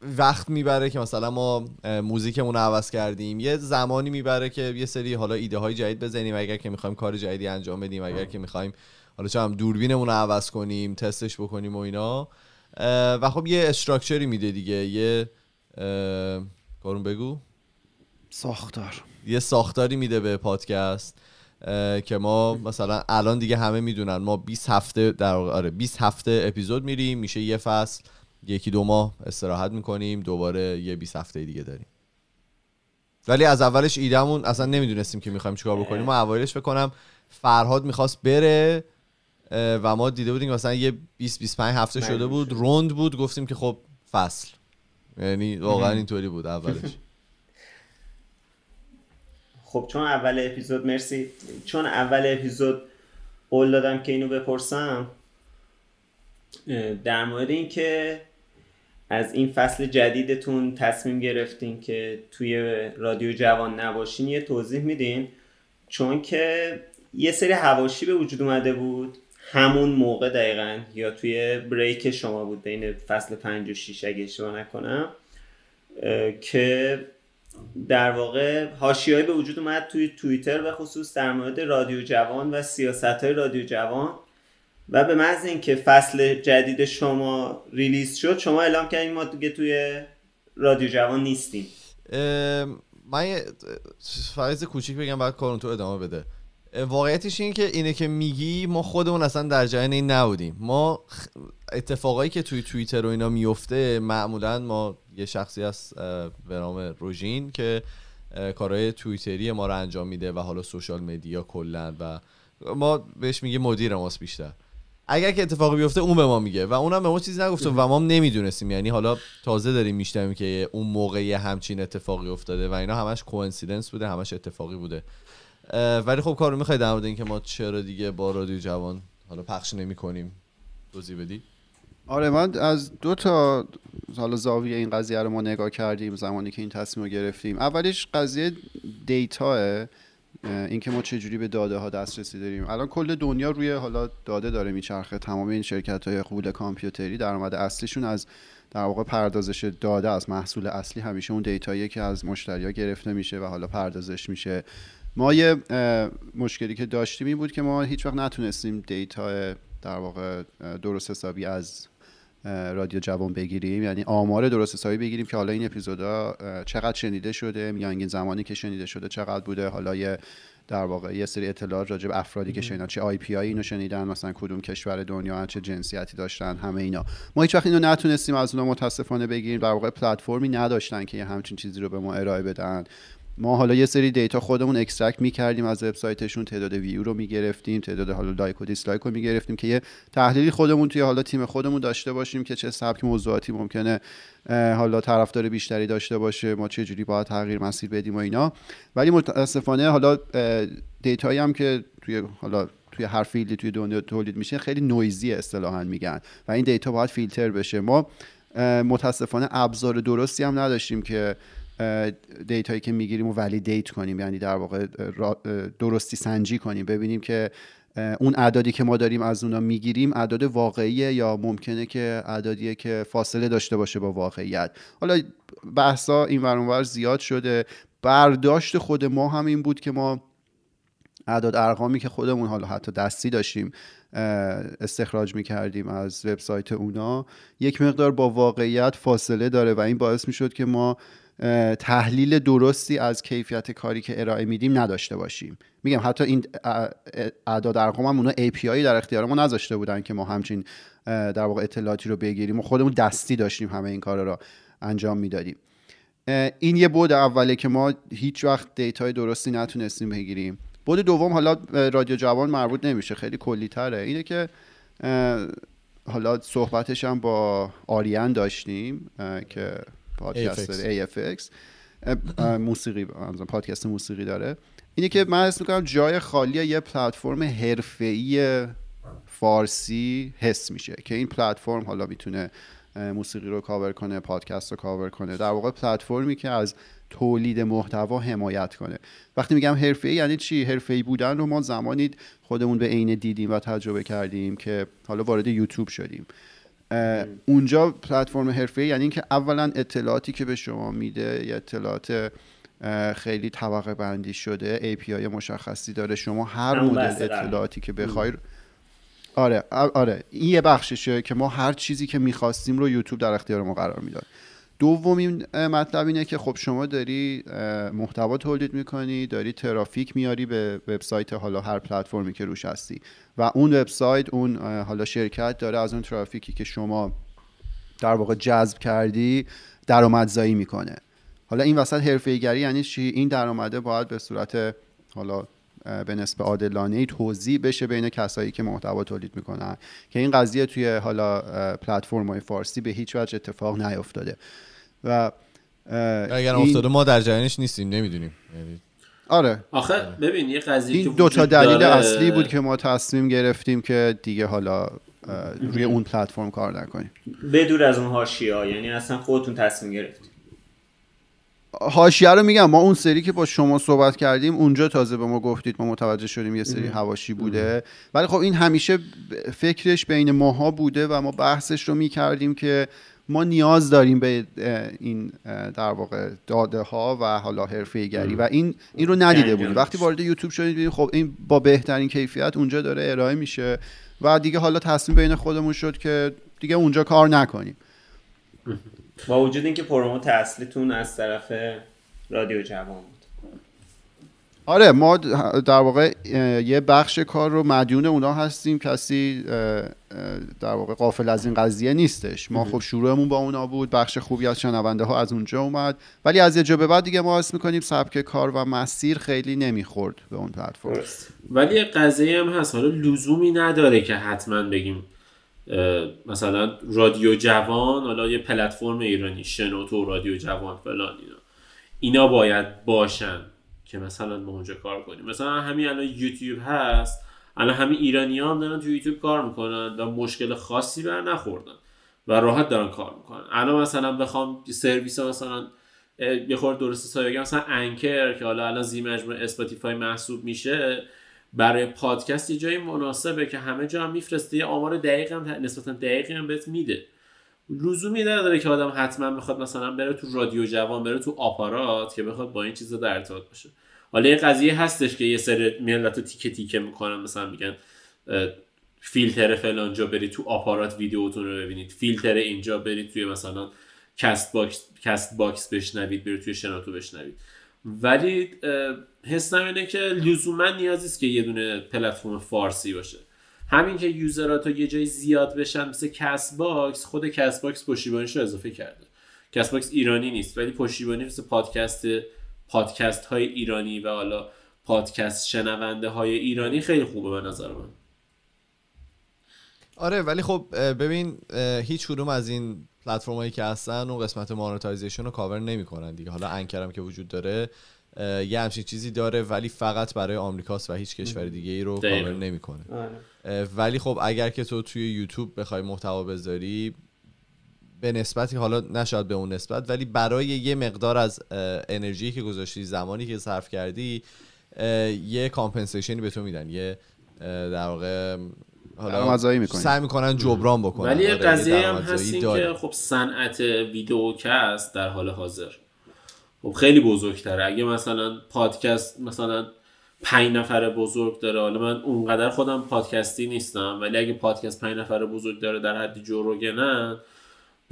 وقت می‌بره که مثلا ما موزیکمون رو عوض کردیم. یه زمانی می‌بره که یه سری حالا ایده های جدید بزنیم. اگر که می‌خوایم کار جدیدی انجام بدیم اگر که می‌خوایم حالا چه هم دوربینمون رو عوض کنیم تستش بکنیم و اینا. و خب یه استراکچری میده دیگه. یه کارون بگو. ساختار. یه ساختاری میده به پادکست که ما مثلا الان دیگه همه می‌دونن. ما 20 هفته در آره 20 هفته اپیزود میریم. میشه یه فصل یکی دو ماه استراحت می‌کنیم. دوباره یه 20 هفته دیگه داریم. ولی از اولش ایدمون اصلا نمی‌دونستیم که می‌خوایم چیکار بکنیم. ما اوایلش بکنم فرهاد می‌خواست بره و ما دیده بودیم که مثلا یه 20 25 هفته شده بود. روند بود گفتیم که خب فصل. یعنی واقعا اینطوری بود اولش. خب چون اول اپیزود مرسی. چون اول اپیزود قول دادم که اینو بپرسم در مورد اینکه از این فصل جدیدتون تصمیم گرفتین که توی رادیو جوان نباشین یه توضیح میدین. چون که یه سری هواشی به وجود اومده بود. همون موقع دقیقا یا توی بریک شما بود بین فصل 5 و 6 اگه اشتباه نکنم که در واقع حاشیه‌ای به وجود اومد توی توییتر به خصوص در مورد رادیو جوان و سیاست های رادیو جوان و به محض اینکه فصل جدید شما ریلیز شد شما اعلام کردین ما دیگه توی رادیو جوان نیستیم. من یه کوچیک بگم بعد کارون تو ادامه بده. واقعیتش این که اینه که میگی ما خودمون اصلا در جریان این نبودیم. ما اتفاقایی که توی توییتر و اینا میفته معمولا ما یه شخصی هست به نام روژین که کارهای توییتری ما رو انجام میده و حالا social media کلا و ما بهش میگه مدیر ماست بیشتر. اگر که اتفاقی بیفته اون به ما میگه و اونم به ما چیزی نگفته و ما هم نمی‌دونستیم. یعنی حالا تازه داریم میشنویم که اون موقعی همچین اتفاقی افتاده و اینا همش coincidence بوده همش اتفاقی بوده. ولی خب کارو می‌خوای در مورد اینکه ما چرا دیگه با رادیو جوان حالا پخش نمی کنیم توضیح بدی. آره من از دو تا حالا زاویه این قضیه رو ما نگاه کردیم زمانی که این تصمیم رو گرفتیم. اولش قضیه دیتا اینکه ما چجوری به داده ها دسترسی داریم. الان کل دنیا روی حالا داده داره میچرخه. تمام این شرکت های قول کامپیوتری درآمد اصلیشون از در واقع پردازش داده از محصول اصلی همیشه اون دیتایی که از مشتریا گرفته میشه و حالا پردازش میشه. ما یه مشکلی که داشتیم این بود که ما هیچ وقت نتونستیم data در واقع درست حسابی از رادیو جوان بگیریم. یعنی آمار درست حسابی بگیریم که حالا این اپیزودا چقدر شنیده شده میانگین زمانی که شنیده شده چقدر بوده. حالا یه در واقع یه سری اطلاعات راجع به افرادی که شنیدن چه IP ای اینو شنیدن مثلا کدوم کشور دنیا چه جنسیتی داشتن همه اینا. ما هیچ وقت اینو نتونستیم از اونها متاسفانه بگیریم. در واقع پلتفرمی نداشتن که یه همچین چیزی رو به ما ارائه بدن. ما حالا یه سری data خودمون extract می‌کردیم از وبسایتشون تعداد ویو رو می‌گرفتیم تعداد حالا like و dislike رو می‌گرفتیم که یه تحلیلی خودمون توی حالا تیم خودمون داشته باشیم که چه سبک موضوعاتی ممکنه حالا طرفدار بیشتری داشته باشه ما چه جوری باید تغییر مسیر بدیم و اینا. ولی متاسفانه حالا data یی هم که توی حالا توی هر field ی توی دنیا تولید میشه خیلی noisy اصطلاحا میگن و این data باید فیلتر بشه. ما متاسفانه ابزار درستی هم نداشتیم که دیتایی که می‌گیریم و ولیدیت کنیم یعنی در واقع درستی سنجی کنیم. ببینیم که اون اعدادی که ما داریم از اونا می‌گیریم اعداد واقعیه یا ممکنه که اعدادیه که فاصله داشته باشه با واقعیت. حالا بحثا این ور اون ور زیاد شده. برداشت خود ما هم این بود که ما اعداد ارقامی که خودمون حالا حتی دستی داشتیم استخراج می‌کردیم از وبسایت اونا یک مقدار با واقعیت فاصله داره و این باعث می‌شد که ما تحلیل درستی از کیفیت کاری که ارائه میدیم نداشته باشیم. میگم حتی این اعداد ارقام هم اونا API در اختیار ما نذاشته بودن که ما همچین در واقع اطلاعاتی رو بگیریم و خودمون دستی داشتیم همه این کار رو انجام می‌دادیم. این یه بود اوله که ما هیچ وقت دیتای درستی نتونستیم بگیریم. بود دوم حالا رادیو جوان مربوط نمیشه خیلی کلی تره. اینه که حالا صحبتش هم با آریان داشتیم که پادکست AFX. داره AFX موسیقی پادکست موسیقی داره. اینه که من حس می‌کنم جای خالی یه پلتفرم حرفه‌ای فارسی حس میشه که این پلتفرم حالا می‌تونه موسیقی رو کاور کنه پادکست رو کاور کنه. در واقع پلتفرمی که از تولید محتوا حمایت کنه. وقتی میگم حرفه‌ای یعنی چی؟ حرفه‌ای بودن رو ما زمانی خودمون به عین دیدیم و تجربه کردیم که حالا وارد یوتیوب شدیم. اونجا پلتفرم حرفه‌ای یعنی اینکه اولا اطلاعاتی که به شما میده یه اطلاعات خیلی طبقه بندی شده API مشخصی داره شما هر مدل. اطلاعاتی که بخوای آره آره این یه بخششه که ما هر چیزی که می‌خواستیم رو یوتیوب در اختیار ما قرار می‌داد. دومین مطلب اینه که خب شما داری محتوا تولید می‌کنی داری ترافیک میاری به وبسایت حالا هر پلتفرمی که روش هستی و اون وبسایت اون حالا شرکت داره از اون ترافیکی که شما در واقع جذب کردی درآمدزایی می‌کنه. حالا این وسط حرفه‌ایگری یعنی چی؟ این درآمده باید به صورت حالا به نسبت عادلانه توضیح بشه بین کسایی که محتوا تولید می‌کنن. که این قضیه توی حالا پلتفرم های فارسی به هیچ وجه اتفاق نیفتاده. و اه، اگر این- افتاده ما در جریانش نیستیم نمی‌دونیم. یعنی آره. آخه ببین یه قضیه این که دو تا دلیل داره- اصلی بود که ما تصمیم گرفتیم که دیگه حالا روی اون پلتفرم کار نکنیم. بدور از اون حاشیه‌ها یعنی اصلا خودتون تصمیم گرفتید. حاشیه رو میگم ما اون سری که با شما صحبت کردیم اونجا تازه به ما گفتید ما متوجه شدیم یه سری هواشی بوده. ولی خب این همیشه فکرش بین ماها بوده و ما بحثش رو می‌کردیم که ما نیاز داریم به این در واقع داده ها و حالا حرفه گری و این این رو ندیده بودیم. وقتی وارد یوتیوب شدید دیدیم خب این با بهترین کیفیت اونجا داره ارائه میشه و دیگه حالا تصمیم بین خودمون شد که دیگه اونجا کار نکنیم. با وجود اینکه پروموت اصلیتون از طرف رادیو جوان بود. آره ما در واقع یه بخش کار رو مدیون اونا هستیم کسی در واقع قافل از این قضیه نیستش. ما خب شروعمون با اونا بود بخش خوبی از شنونده ها از اونجا اومد. ولی از یه جا به بعد دیگه ما حس می‌کنیم سبک کار و مسیر خیلی نمی‌خورد به اون پلتفرم. ولی یه قضیه هم هست. حالا لزومی نداره که حتما بگیم مثلا رادیو جوان حالا یه پلتفرم ایرانی شنوتو رادیو جوان فلان اینا. اینا باید باشن. که مثلا ما اونجا کار کنیم. مثلا همین الان یوتیوب هست الان همین ایرانی هم دارن تو یوتیوب کار می‌کنن و مشکل خاصی بر نخوردن و راحت دارن کار می‌کنن. الان مثلا بخوام سرویس مثلا اه، یه خورده درست حسابی بگم مثلا انکر که حالا الان زیرمجموعه اسپاتیفای محسوب میشه برای پادکست یه جای مناسبه که همه جا هم میفرسته یه آمار دقیق هم نسبتا دقیقی هم بهت میده. لزومی نداره که آدم حتما بخواد مثلا بره تو رادیو جوان بره تو آپارات که بخواد با این چیزا در ارتباط باشه. حالا یه قضیه هستش که یه سری ملت رو تیکه تیکه می‌کنن مثلا میگن فیلتر فلانجا برید تو آپارات ویدیوتون رو ببینید فیلتر اینجا برید توی مثلا کست باکس کست باکس بشنوید برید توی شنوتو بشنوید. ولی حسم اینه که لزوما نیازی نیست که یه دونه پلتفرم فارسی باشه. همین که user ات یه جای زیاد بشن مثل کست باکس خود کست باکس پشتیبانیش رو اضافه کرده. کست باکس ایرانی نیست ولی پشتیبانی مثل پادکست پادکست های ایرانی و حالا پادکست شنونده های ایرانی خیلی خوبه به نظر من آره ولی خب ببین هیچ کدوم از این پلتفرم هایی که هستن و قسمت monetization رو کاور نمی‌کنن دیگه حالا انکرم که وجود داره یه همچین چیزی داره ولی فقط برای آمریکاست و هیچ کشور دیگه ای رو. کاور نمی‌کنه آره. ولی خب اگر که تو توی یوتیوب بخوای محتوا بذاری به نسبتی حالا نشاید به اون نسبت ولی برای یه مقدار از انرژی که گذاشتی زمانی که صرف کردی یه compensation ی به تو میدن یه در واقع می‌کنی. سعی می‌کنن جبران بکنن ولی یه آره، قضیه هم هست. که خب صنعت videocast در حال حاضر خب خیلی بزرگتره اگه مثلا پادکست مثلا پنج نفر بزرگ داره حالا من اونقدر خودم پادکستی نیستم ولی اگه پادکست پنج نفر بزرگ داره در حد جو روگنن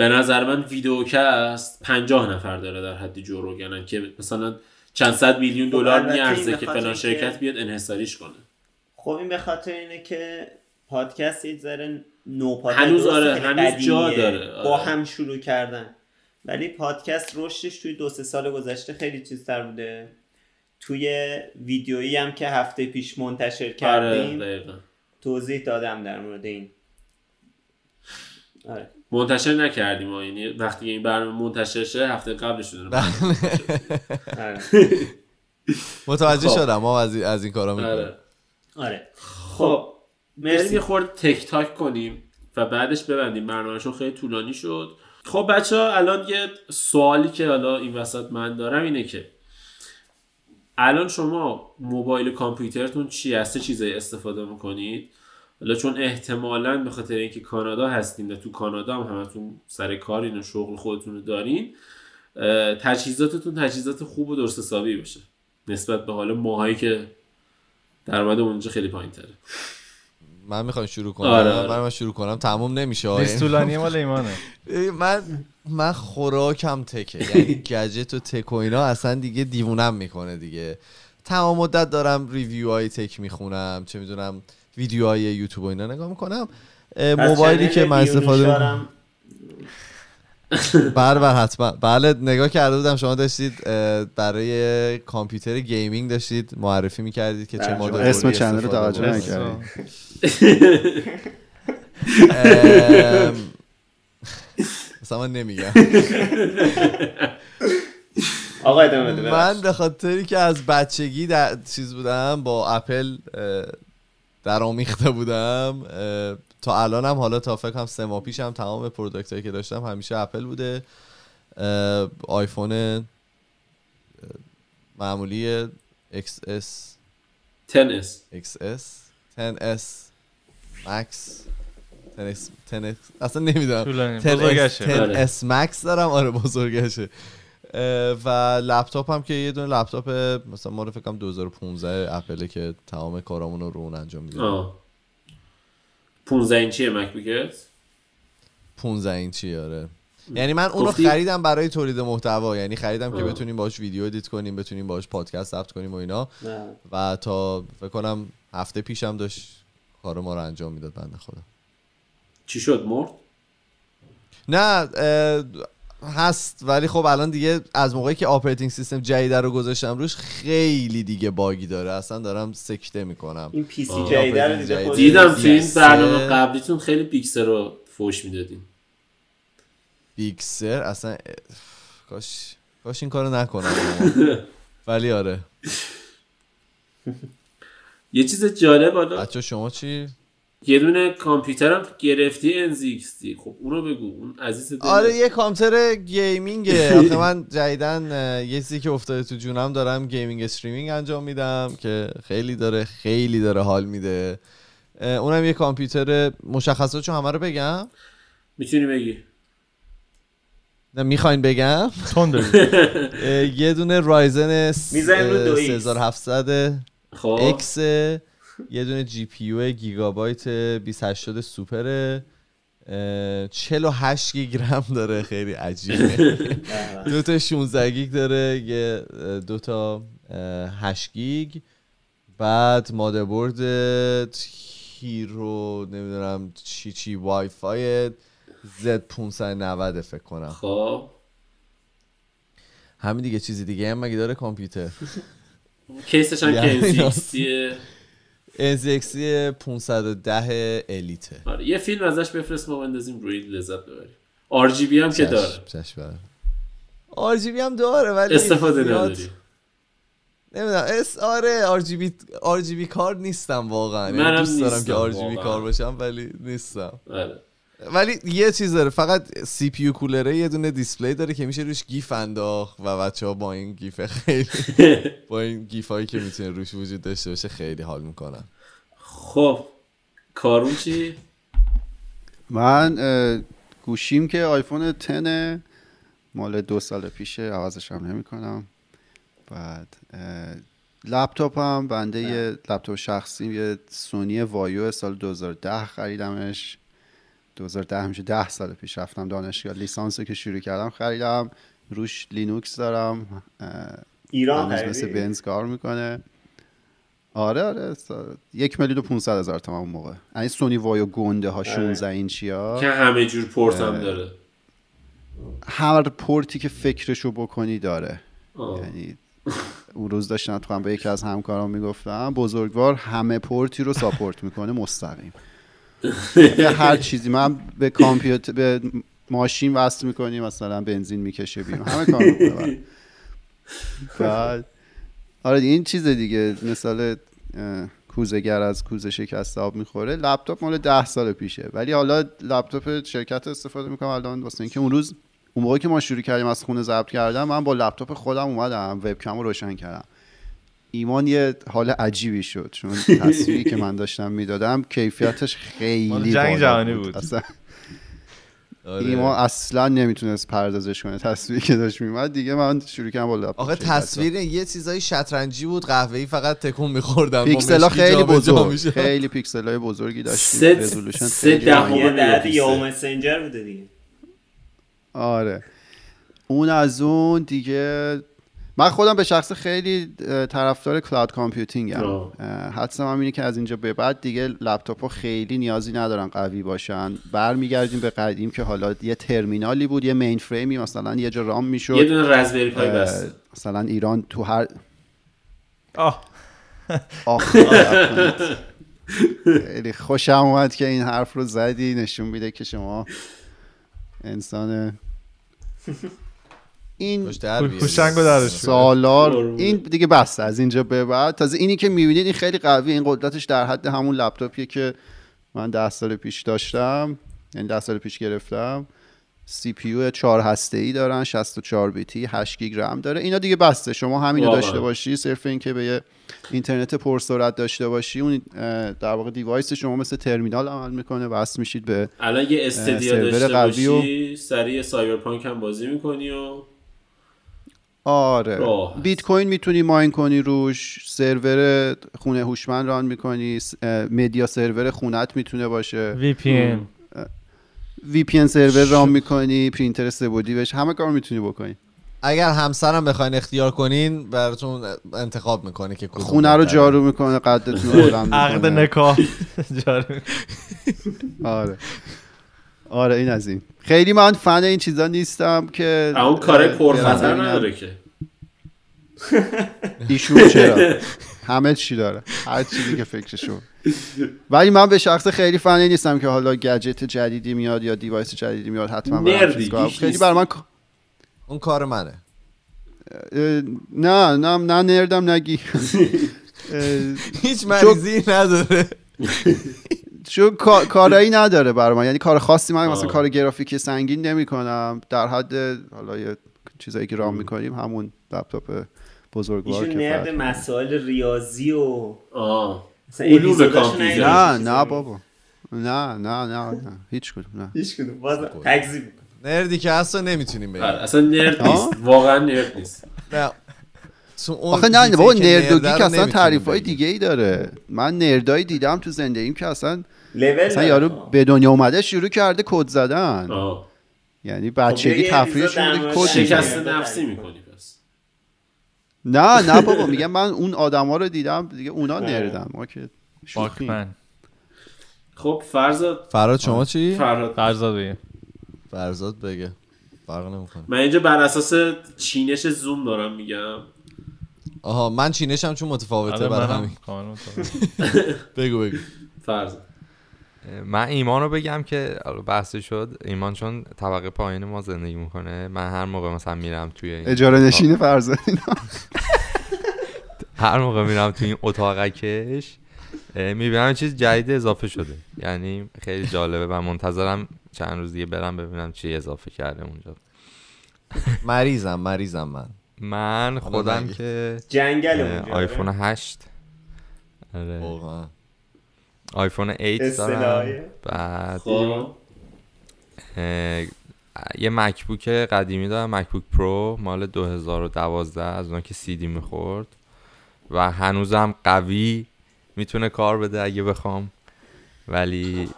به نظر من ویدیوکست پنجاه نفر داره در حد جوروگنن که مثلا چند صد میلیون خب دلار میارزه که فلان شرکت بیاد انحصاریش کنه. خب این به خاطر اینه که پادکست یه ذره نوپا هنوز آره، هنوز جا. داره، آره. با هم شروع کردن. ولی پادکست رشدش توی دو سه سال گذشته خیلی چیزتر بوده. توی ویدیویی هم که هفته پیش منتشر آره کردیم دقیقا. توضیح دادم در مورد این. آره. منتشر نکردیم ما. یعنی وقتی این برنامه منتشر شه هفته قبلش شده. آره. *laughs* متوجه خب. شدم. ما از این, از این کارا می‌کنیم. آره. آره. خب. مرسی. یه خورده تک تاک کنیم و بعدش ببندیم. برنامهشون خیلی طولانی شد. خب بچه ها الان یه سوالی که حالا این وسط من دارم اینه که الان شما موبایل کامپیوترتون چی هست؟ چه چیزایی استفاده می‌کنید؟ حالا چون احتمالا به خاطر اینکه کانادا هستیم و تو کانادا هم همتون سر کارین و شغل خودتون رو دارین تجهیزاتتون تجهیزات خوب و درست حسابی باشه. نسبت به حال ماهایی که درآمد اونجا خیلی پایین تره من می‌خوام شروع کنم. آره، آره. من, من شروع کنم. تموم نمیشه لیست طولانی مال ایمانه. من من خوراکم تکه. یعنی *laughs* گجت و تک و اینا اصلا دیگه دیوونم می‌کنه دیگه. تمام مدت دارم review های tech می‌خونم چه می‌دونم ویدیوهای یوتیوب و اینا نگاه می‌کنم موبایلی که من استفاده بیونوشارم می‌کنم *laughs* بله بله حتما بله نگاه کرده بودم شما داشتید برای کامپیوتر gaming داشتید معرفی می‌کردید که چه بله. مدل اسم channel رو توجه بکنید. نکردی *laughs* ام، مثلا من نمیگم *laughs* آقا من. به خاطری که از بچگی در چیز بودم با اپل در آمیخته بودم تا الانم حالا تا فکر کنم سه ماه پیشم تمام product هایی که داشتم همیشه اپل بوده. آیفون معمولی XS 10S XS 10S Max 10S 10S اصلا نمی‌دونم. طولانی. 10S بزرگشه. 10S Max دارم؟ آره بزرگشه. و لپتاپ هم که یه دونه لپتاپ مثلا ما رو فکر کنم 2015 اپله که تمام کارامون رو اون انجام میدیم آه. 15 اینچیه مک‌بوکت 15 اینچی آره. یعنی من اونو خریدم برای تولید محتوا. یعنی خریدم که. بتونیم باش ویدیو edit کنیم بتونیم باش پادکست ضبط کنیم و اینا. نه. و تا فکر کنم هفته پیشم داشت کار ما رو انجام می‌داد بنده خدا. چی شد مرد؟ نه هست ولی خب الان دیگه از موقعی که operating system جدید رو گذاشتم روش خیلی دیگه buggy داره اصلا دارم سکته می‌کنم این PC آه. جدیده رو دیده جدید. دیدم تو این. برنامه قبلیتون خیلی Big Sur رو فوش می‌دادین Big Sur اصلا کاش کاش این کارو نکنم *laughs* ولی آره یه چیز جالب حالا بچه شما چی؟ یه دونه کامپیوترم انزی NZXT خب اونو بگو اون عزیز دل آره یه کامپیوتر gaming ه. *laughs* آخه من جدیدن یه چیزی که افتاده تو جونم دارم gaming streaming انجام میدم که خیلی داره خیلی داره حال میده. اونم یه کامپیوتر مشخصاتشو همه رو بگم. می‌تونی بگی. نه می‌خواین بگم؟ *laughs* یه دونه Ryzen می‌زنیم رو دو X. 3700 خب. X یه دونه GPU گیگابایت 280 سوپره. اه، 48 گیگ رم داره خیلی عجیبه. *laughs* دو تا 16 گیگ داره یه دو تا اه، 8 گیگ. بعد motherboard Hero نمی‌دونم چی چی WiFi Z 590 فکر کنم. خب. همین دیگه چیزی دیگه هم مگه داره کامپیوتر؟ *laughs* case ش هم یعنی NZXT NZXT 510 Elite ه. آره یه فیلم ازش بفرست ما بندازیم روی لذت ببریم. RGB هم که داره. چشم RGB هم داره ولی استفاده زیاد- نداری. نمی‌دونم. اس آره RGB آر جی بی کار نیستم واقعا. یعنی منم دوست دارم که آر جی بی واقعا. کار باشم ولی نیستم. آره. ولی یه چیز داره فقط CPU cooler ه یه دونه display داره که میشه روش GIF انداخت و بچه ها با این GIF خیلی *laughs* با این GIF هایی که می‌تونه روش وجود داشته باشه خیلی حال می‌کنن. خب کارون چی؟ من گوشیم که آیفون 10 مال دو سال پیشه عوضش هم نمی کنم بعد اه، لپتاپم بنده یه لپتاپ شخصی یه سونی وایو سال 2010 خریدمش. 2010 میشه. 10 سال پیش رفتم دانشگاه. لیسانس رو که شروع کردم خریدم. روش لینوکس دارم. ایران هنوز مثل؟ بنز کار می‌کنه. آره آره. یک میلیون و 500 هزار تومن اون موقع. این سونی وایو گنده ها 16 اینچی ها که همه جور پورت هم داره. هر پورتی که فکرشو بکنی داره. یعنی اون روز داشتم تو هم به یکی از همکاران می‌گفتم بزرگوار همه پورتی رو support می‌کنه مستقیم. یه هر چیزی. من به کامپیوتر به ماشین وصل می‌کنی مثلا بنزین می‌کشه بیرون. همه کار بعد آره این چیز دیگه. مثال اه، کوزهگر از کوزه شکست آب می‌خوره. لپتاپ مال ده سال پیشه. ولی حالا لپتاپ شرکت استفاده می‌کنم الان واسه اینکه اون روز اون موقعی که ما شروع کردیم از خونه ضبط کردم من با لپتاپ خودم اومدم وبکم رو روشن کردم. ایمان یه حال عجیبی شد چون *laughs* تصویری که من داشتم می‌دادم کیفیتش خیلی جنگ جهانی بود. اصلا آره. ایمان اصلا نمی‌تونست پردازش کنه تصویری که داشت میومد دیگه من شروع کردم با لپتاپ آخه. تصویر یه چیزای شطرنجی بود قهوه‌ای فقط تکون میخوردم پیکسل ها خیلی بزرگ خیلی پیکسل های بزرگی داشتیم سه- resolution سه دهم. یو مسنجر بوده دیگه آره اون از اون دیگه من خودم به شخص خیلی طرفدار cloud computing م آه. اه، حدسم هم اینه که از اینجا به بعد دیگه لپتاپ ها خیلی نیازی ندارن قوی باشن. برمیگردیم به قدیم که حالا یه ترمینالی بود یه mainframe ی مثلا یه جا run می‌شد. یه دونه Raspberry Pi بس. مثلا ایران تو هر آه. آخ *laughs* خیلی خوشم اومد که این حرف رو زدی نشون میده که شما انسان این هوشنگ. سالار. این دیگه بسته از اینجا به بعد. تازه اینی که می‌بینید این خیلی قوی این قدرتش در حد همون لپتاپیه که من ده سال پیش داشتم. یعنی ده سال پیش گرفتم. CPU 4 هسته ای دارن 64 بیتی 8 گیگ رم داره. اینا دیگه بسه. شما همینو. داشته باشی صرف اینکه به یه اینترنت پرسرعت داشته باشی. اون در واقع device شما مثل ترمینال عمل می‌کنه وصل میشید به الان یه Stadia داشته قوی و- باشی سریع Cyberpunk هم بازی می‌کنی و آره. بیت کوین می‌تونی mine کنی روش سرور خونه هوشمند run می‌کنی media server خونت می‌تونه باشه. VPN. وی پی سرور ران می‌کنی پرینتر سه‌بعدی بهش همه کار می‌تونی بکنی. اگر همسرم بخواین اختیار کنین براتون انتخاب می‌کنه که خونه رو. جارو می‌کنه قدتون رو عقد نکاح. *laughs* جاری. آره. آره این از این. خیلی من فن این چیزا نیستم که اون کار پرخطر ببینم. نداره که. *laughs* ایشون چرا؟ همه چی داره. هر چیزی که فکرشو ولی من به شخص خیلی فنی نیستم که حالا گجت جدیدی میاد یا دیوایس جدیدی میاد حتما برم خیلی. بر من اون کار منه. نه نه نه نردم نگی *laughs* هیچ مریضی نداره. *laughs* چون کا- *laughs* کارایی نداره برای من. یعنی کار خاصی من مثلا. کار گرافیکی سنگین نمی کنم در حد حالا یه چیزایی که رام می‌کنیم همون لپتاپ بزرگوار ایشون نرد مسائل ریاضی و آه. مثلا علوم کامپیوتر. نه نه. بابا. نه. نه نه نه هیچ کدوم نه. هیچ کدوم. باز تکذیب. نردی که هست نمی‌تونیم بگیم اصلا نرد؟ نیست. واقعا نرد نیست. نه. آخه نه بابا که نرد و نرده گیک رو اصلا تعریف های. دیگه ای داره. من نردایی دیدم تو زندگیم که اصلا اصلا. یارو آه. به دنیا اومده شروع کرده کد زدن. آه. یعنی خب بچگی در که مورد کد شکست نفسی می‌کنی پس. نه نه بابا میگم من اون آدما رو دیدم دیگه اونا نردن. ما که خب فرض فراد شما چی؟ فرزاد بگه. فرزاد بگه. فرق نمی‌کنه. من اینجا بر اساس چینش زوم دارم میگم. آها من چینشم چون متفاوته آره برای همین. متفاوت. *laughs* بگو بگو. فرض. من ایمان رو بگم که حالا بحث شد ایمان چون طبقه پایین ما زندگی می‌کنه من هر موقع مثلا میرم توی این اجاره نشین فرزاد *laughs* هر موقع میرم توی این اتاقکش می‌بینم چیز جدید اضافه شده. یعنی خیلی جالبه و منتظرم چند روز دیگه برم ببینم چی اضافه کرده اونجا. مریضم مریضم من. من خودم. که جنگل آیفون آره. 8 آره آیفون 8 دارم اصطلاحیه. بعد خب یه MacBook قدیمی دارم MacBook Pro مال 2012 از اون که سی دی می‌خورد و هنوزم قوی می‌تونه کار بده اگه بخوام ولی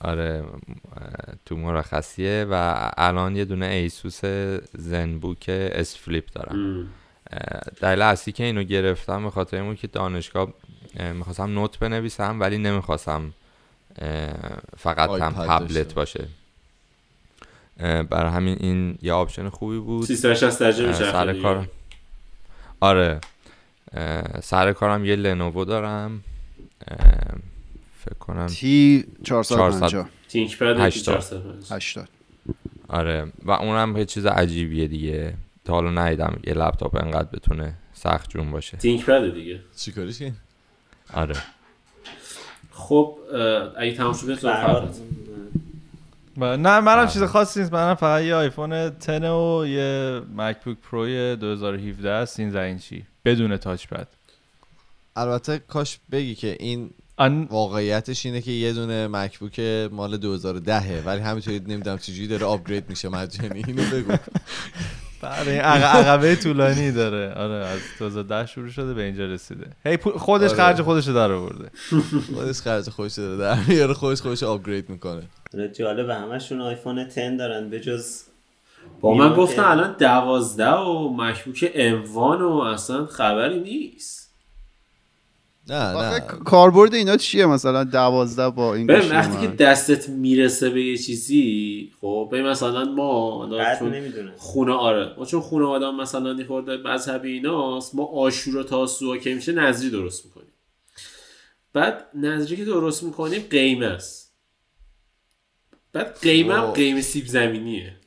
آره تو مرخصیه و الان یه دونه ASUS Zenbook S Flip دارم. دلیل اصلی که اینو گرفتم به خاطر این بود که دانشگاه اه، می‌خواستم note بنویسم ولی نمی‌خواستم فقط هم تبلت. باشه. برای همین این یه option خوبی بود. 360 درجه میشه سر کارم. آره. سر کارم یه Lenovo دارم. فکر کنم. T 450 ThinkPad هشتاد. 450. 80 آره. و اونم یه چیز عجیبیه دیگه. تا حالا ندیدم یه لپتاپ انقدر بتونه سخت جون باشه. تینک پد دیگه. چیکارش کنی؟ آره. خب اگه تمام شد نه منم چیز خاصی نیست. منم فقط یه آیفون 10 و یه MacBook Pro 2017 13 اینچی بدون Touch Bar. البته کاش بگی که این آن واقعیتش اینه که یه دونه مکبوک مال 2010 ولی همینطوری نمی‌دونم چجوری داره آپگرید میشه مجانی. اینو بگو. این عق- عقبه طولانی داره. آره از 2010 شروع شده به اینجا رسیده. هی خودش آره. خرج خودش رو در آورده. *laughs* خودش خرج خودش داره در میاره خودش خودش آپگرید می‌کنه. آره، جالبه همشون آیفون 10 دارن به جز با من گفتن الان دوازده و مشبوک اموان و اصلا خبری نیست. نه نه. کاربرد اینا چیه مثلا 12 با این وقتی که؟ دستت می‌رسه به یه چیزی خب ببین مثلا ما چون خونه آره ما چون خونه آدم مثلا یه خورده مذهبی ایناست ما آشورا تاسوعا که میشه نظری درست می‌کنیم. بعد نظری که درست می‌کنیم قیمه است. بعد قیمه هم اوه. قیمه سیب زمینیه.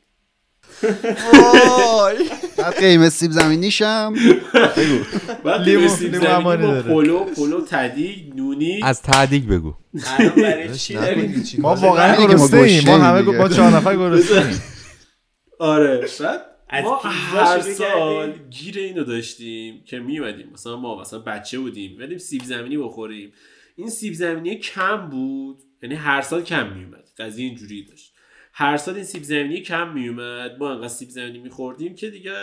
بعد قیمت سیب زمینیشم. بعد لیمو- قیمه سیب زمینی با. پلو پلو تدیگ نونی. از تعدیق بگو. ما؟ واقعا گرسنه ایم ما همه. ما چهار نفر گرسنه ایم آره بعد از ما هر سال. گیر اینو داشتیم که میومدیم مثلا ما مثلا بچه بودیم بریم سیب زمینی بخوریم. این سیب زمینی کم بود یعنی هر سال کم میومد قضیه اینجوری داشت. هر سال این سیب زمینی کم میومد. ما انقدر سیب زمینی میخوردیم که دیگه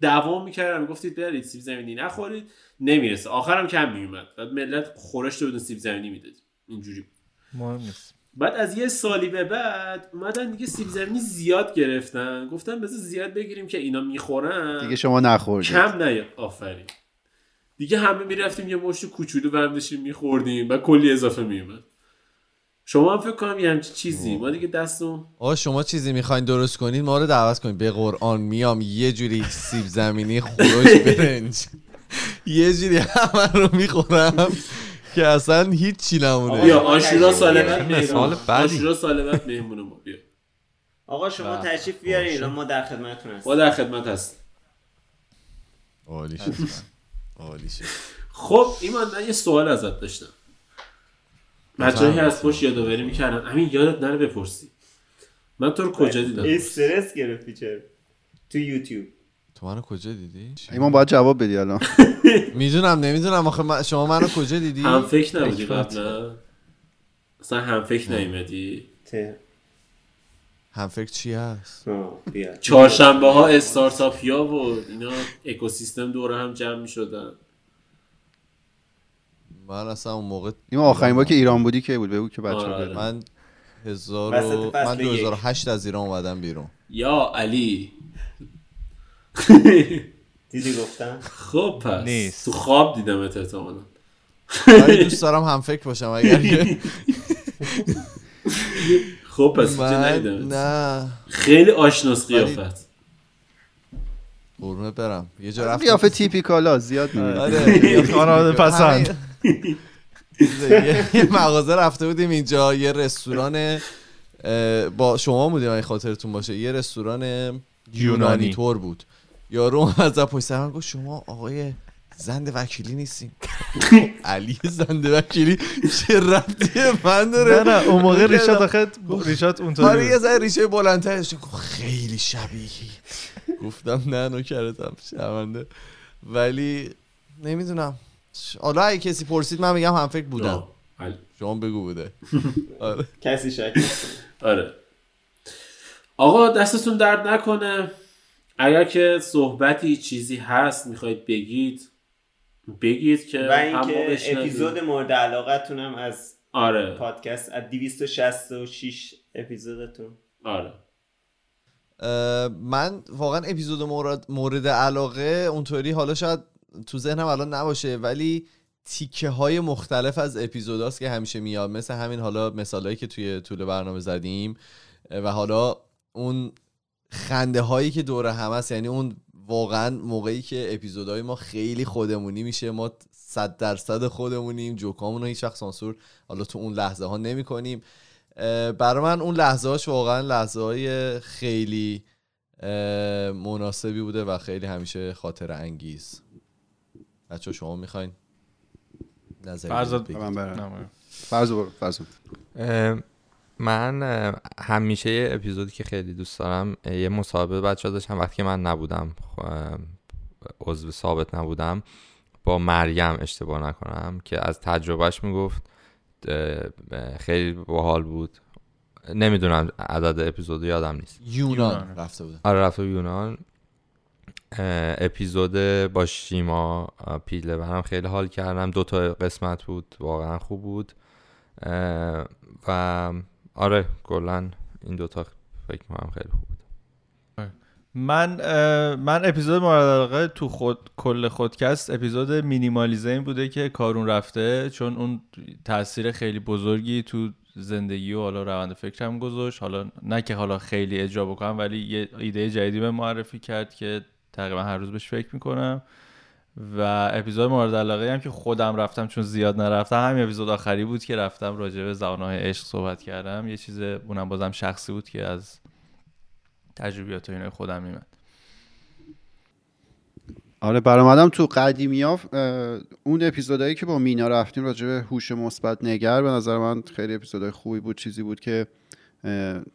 دوام می‌کردم. گفتید برید سیب زمینی نخورید نمی‌رسه. آخرم کم میومد. بعد ملت خورش بودن سیب زمینی می‌داد. اینجوری بود. مهم نیست. بعد از یه سالی به بعد اومدن دیگه سیب زمینی زیاد گرفتن. گفتن بذار زیاد بگیریم که اینا می‌خورن. دیگه شما نخوردید. کم نیاد آفرین. دیگه همه می‌رفتیم یه مشت کوچولو برداشتیم میخوردیم. و کلی اضافه میومد شما هم فکر کنم یه همچین چیزی. ما دیگه دستون آقا شما چیزی می‌خواین درست کنین ما رو دعوت کنین. به قرآن میام یه جوری سیب زمینی خورش *laughs* برنج. یه جوری همه رو می‌خورم که اصلا هیچی نمونه. بیا آشورا سال بعد. آشورا سال بعد مهمون ما. بیا. آقا شما تشریف بیارین. ایران ما در خدمتتون ما هستیم در خدمت هست عالی شد. *laughs* عالی شد. خب ایمان من یه سوال ازت داشتم. بچه‌ای از پشت یادآوری می‌کردن. همین یادت نره بپرسی. من تو رو کجا دیدم؟ استرس گرفتی چرا؟ تو یوتیوب. تو منو کجا دیدی؟ ایمان باید جواب بدی الان. *laughs* می‌دونم نمی‌دونم. آخه من- شما منو کجا دیدی؟ هم فکر نبودی. قبلا؟ اصلا هم فکر نیومدی؟ هم فکر چی هست؟ چهارشنبه ها استارتاپیا و اینا اکوسیستم دوره هم جمع می شدن من اصلا اون موقع ایمان آخرین بار که ایران بودی که بود بگو که بچه آره. بدن من هزار و... من یک. 2008 از ایران اومدم بیرون. یا علی. *laughs* دیدی گفتم؟ خب پس. نیست. تو خواب دیدمت احتمالا. ولی دوست دارم هم فکر باشم اگر که. *laughs* خب پس نه. خیلی آشناس قیافت. قرمه برم. یه جا رفتم. قیافه تیپیکالا زیاد نمیاد آره خانواده پسند. یه- مغازه رفته بودیم اینجا یه رستوران با شما بودیم این خاطرتون باشه. یه رستوران یونانی. تور بود. یارو از پشت سر گفت شما آقای زند وکیلی نیستیم *laughs* علی زند وکیلی. چه ربطی من داره؟ نه نه اون موقع ریشات آخه ریشات اونطوری آره یه. ذره ریشه بلندترش خیلی شبیهی گفتم نه نوکرتم شرمنده ولی نمی‌دونم. حالا اگه کسی پرسید من میگم هم فکر بودم. شما بگو بوده. *laughs* آره. کسی شک. *laughs* آره. آقا دستتون درد نکنه. اگر که صحبتی چیزی هست می‌خواید بگید بگید که و اینکه. اپیزود مورد علاقتون هم از آره. پادکست از 266 اپیزودتون. آره. من واقعا اپیزود مورد, مورد علاقه اونطوری حالا شاید تو ذهنم الان نباشه ولی تیکه های مختلف از اپیزوداست که همیشه میاد. مثل همین حالا مثالهایی که توی طول برنامه زدیم و حالا اون خنده هایی که دور هم هست یعنی اون واقعا موقعی که اپیزودهای ما خیلی خودمونی میشه ما صد درصد خودمونیم جوکامون رو هیچ وقت سانسور حالا تو اون لحظه ها نمی کنیم برای من اون لحظه هاش واقعا لحظه های خیلی مناسبی بوده و خیلی همیشه خاطر انگیز. بچه شما می‌خواین نه، فرض برو فرض اه، من همیشه یه اپیزودی که خیلی دوست دارم یه مصاحبه بچه داشتم وقتی که من نبودم عضو ثابت نبودم با مریم اشتباه نکنم که از تجربهش می‌گفت خیلی باحال بود. نمی‌دونم عدد اپیزود یادم نیست. یونان یونان. رفته بودم. آره رفته یونان. اپیزود با شیما برم خیلی حال کردم. دو تا قسمت بود واقعا خوب بود. و آره کلا این دوتا فکر کنم خیلی خوب بود. من من اپیزود مورد علاقه تو خود کل خودکست اپیزود مینیمالیزم بوده که کارون رفته چون اون تاثیر خیلی بزرگی تو زندگی و حالا روند فکرم گذاشت. حالا نه که حالا خیلی اجرا بکنم ولی یه ایده جدیدی به معرفی کرد که تقریبا هر روز بهش فکر می‌کنم. و اپیزود مورد علاقه هم که خودم رفتم چون زیاد نرفتم همین اپیزود آخری بود که رفتم راجع به زبانهای عشق صحبت کردم. یه چیز اونم بازم شخصی بود که از تجربیات و اینای خودم میمد. آره برآمدم تو قدیمی ها اون اپیزودهایی که با مینا رفتیم راجع به هوش مثبت نگر به نظر من خیلی اپیزودهای خوبی بود چیزی بود که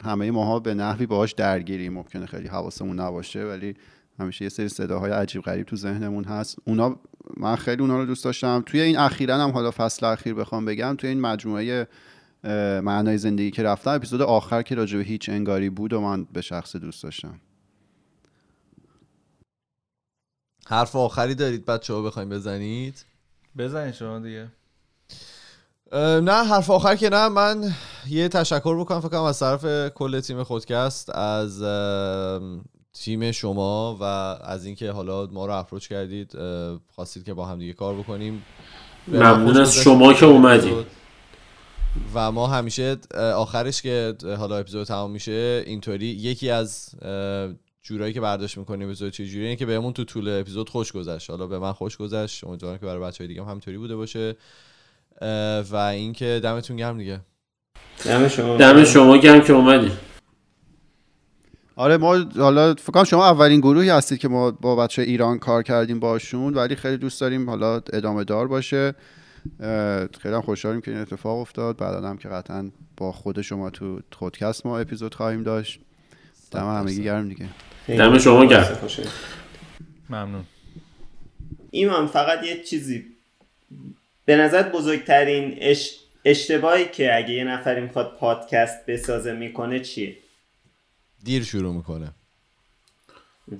همه ماها به نحوی باهاش درگیریم. ممکنه خیلی حواسمون نباشه ولی همیشه یه سری صداهای عجیب غریب تو ذهنمون هست. اونا من خیلی اونا رو دوست داشتم. توی این اخیرا هم حالا فصل اخیر بخوام بگم توی این مجموعه معنای زندگی که رفتم اپیزود آخر که راجع به هیچ انگاری بود و من به شخص دوست داشتم. حرف آخری دارید بچه ها بخوایم بزنید؟ بزنین شما دیگه. نه حرف آخر که نه. من یه تشکر بکنم فکر کنم از طرف کل تیم خودکست از تیم شما و از اینکه حالا ما رو اپروچ کردید خواستید که با هم دیگه کار بکنیم. ممنون از شما که اومدید. و ما همیشه آخرش که حالا اپیزود تمام میشه اینطوری یکی از جورایی که برداشت می‌کنیم اپیزود چه جوریه که بهمون تو طول اپیزود خوش گذشت. حالا به من خوش گذشت. امیدوارم که برای بچهای دیگه هم همینطوری بوده باشه. و اینکه دمتون گرم دیگه. دم شما. دم شما گرم که اومدید. آره ما حالا فکر کنم شما اولین گروهی هستید که ما با بچه ایران کار کردیم باشون ولی خیلی دوست داریم حالا ادامه دار باشه. خیلی هم خوشحالیم که این اتفاق افتاد. بعدا هم که قطعا با خود شما تو خودکست ما اپیزود خواهیم داشت. دم همگی گرم دیگه. دم شما گرم. ممنون. ایمان فقط یه چیزی. به نظر بزرگترین اش... اشتباهی که اگه یه نفری می‌خواد پادکست بسازه می‌کنه چیه؟ دیر شروع می‌کنه.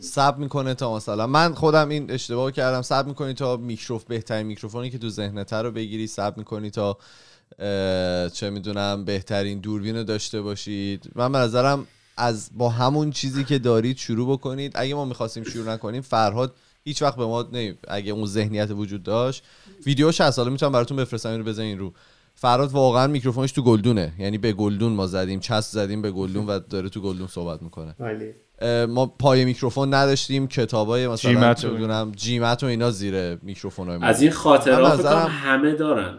سب می‌کنه تا مثلا من خودم این اشتباه کردم. سب می‌کنی تا میکروف بهترین میکروفونی که تو ذهنت رو بگیری. سب می‌کنی تا چه می‌دونم بهترین دوربین رو داشته باشید. من به نظرم از با همون چیزی که دارید شروع بکنید. اگه ما می‌خواستیم شروع نکنیم فرهاد هیچ وقت به ما نه اگه اون ذهنیت وجود داشت. ویدیوش هست حالا می‌تونم براتون بفرستم اینو بزنین رو. فرهاد واقعا میکروفونش تو گلدونه. یعنی به گلدون ما زدیم چسب زدیم به گلدون و داره تو گلدون صحبت می‌کنه. ما پای میکروفون نداشتیم کتابای مثلا GMAT و- GMAT و اینا زیر میکروفون های ما. از این خاطرات نظرم- همه دارن.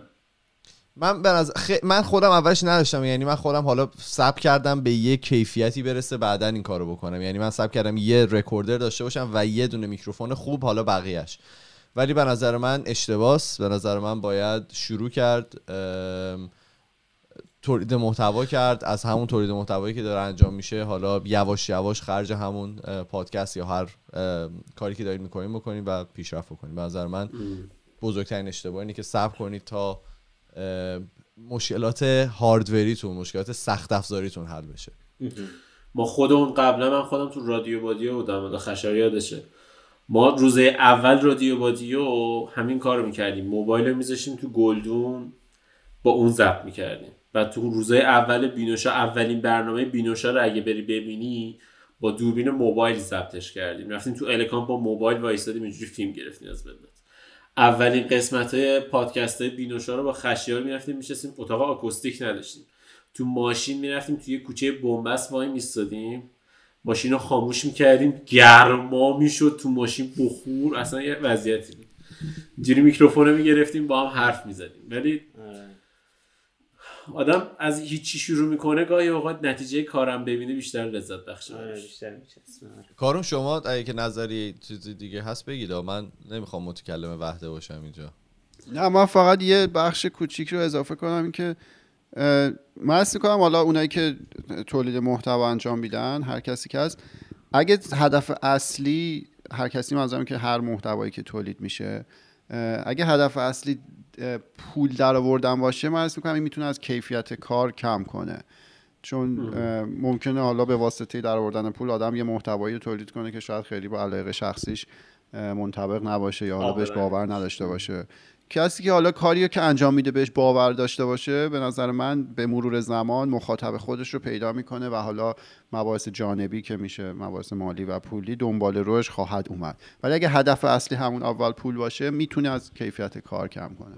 من به نظر- خ- من خودم اولش نداشتم یعنی من خودم حالا سب کردم به یه کیفیتی برسه بعدا این کارو بکنم. یعنی من سب کردم یه رکوردر داشته باشم و یه دونه میکروفون خوب حالا بقیهش ولی به نظر من اشتباس. به نظر من باید شروع کرد تولید محتوا کرد. از همون تولید محتوایی که داره انجام میشه حالا یواش یواش خرج همون پادکست یا هر کاری که دارید می‌کنیم بکنیم و پیشرفت بکنیم به نظر من بزرگترین اشتباه اینه که صبر کنید تا مشکلات هاردوریتون مشکلات سخت افزاریتون حل بشه. ما خودمون قبلا من خودم تو رادیو بادیو بودم خشایار یادشه. ما روزه اول رادیو بادیو همین کار رو می‌کردیم. موبایل رو میذاشتیم تو گلدون با اون ضبط می‌کردیم. و تو روزه اول بینوشا اولین برنامه بینوشا رو اگه بری ببینی با دوربین موبایل ضبطش کردیم. رفتیم تو الکان با موبایل وایسادیم اینجوری فیلم گرفتیم از ملت اولین قسمت های پادکست های بینوشا رو با خشیار می‌رفتیم میشستیم اتاق آکوستیک نداشتیم. تو ماشین می‌رفتیم توی کوچه بنبست وای میستادیم. ماشین رو خاموش می‌کردیم گرما می‌شد تو ماشین بخور اصلا یه وضعیتی بود. اینجوری میکروفون رو می‌گرفتیم با هم حرف می‌زدیم. ولی آدم از هیچی شروع می‌کنه گاهی اوقات نتیجه کارم ببینه بیشتر لذت بخشه آره میچسبه آره. کارون شما اگه که نظری چیزی دیگه هست بگید من نمی‌خوام متکلم وحده باشم اینجا. نه من فقط یه بخش کوچیک رو اضافه کنم این که اه، من کنم حالا اونایی که تولید محتوا انجام میدن هر کسی که هست اگه هدف اصلی هر کسی منظورم که هر محتوایی که تولید میشه اگه هدف اصلی پول در آوردن باشه من حس می‌کنم این می‌تونه از کیفیت کار کم کنه. چون ممکنه حالا به واسطه در آوردن پول آدم یه محتوایی رو تولید کنه که شاید خیلی با علایق شخصیش منطبق نباشه یا حالا بهش عاقبت. باور نداشته باشه. کسی که حالا کاری رو که انجام میده بهش باور داشته باشه به نظر من به مرور زمان مخاطب خودش رو پیدا می‌کنه و حالا مباحث جانبی که میشه مباحث مالی و پولی دنبال روش خواهد اومد. ولی اگه هدف اصلی همون اول پول باشه می‌تونه از کیفیت کار کم کنه.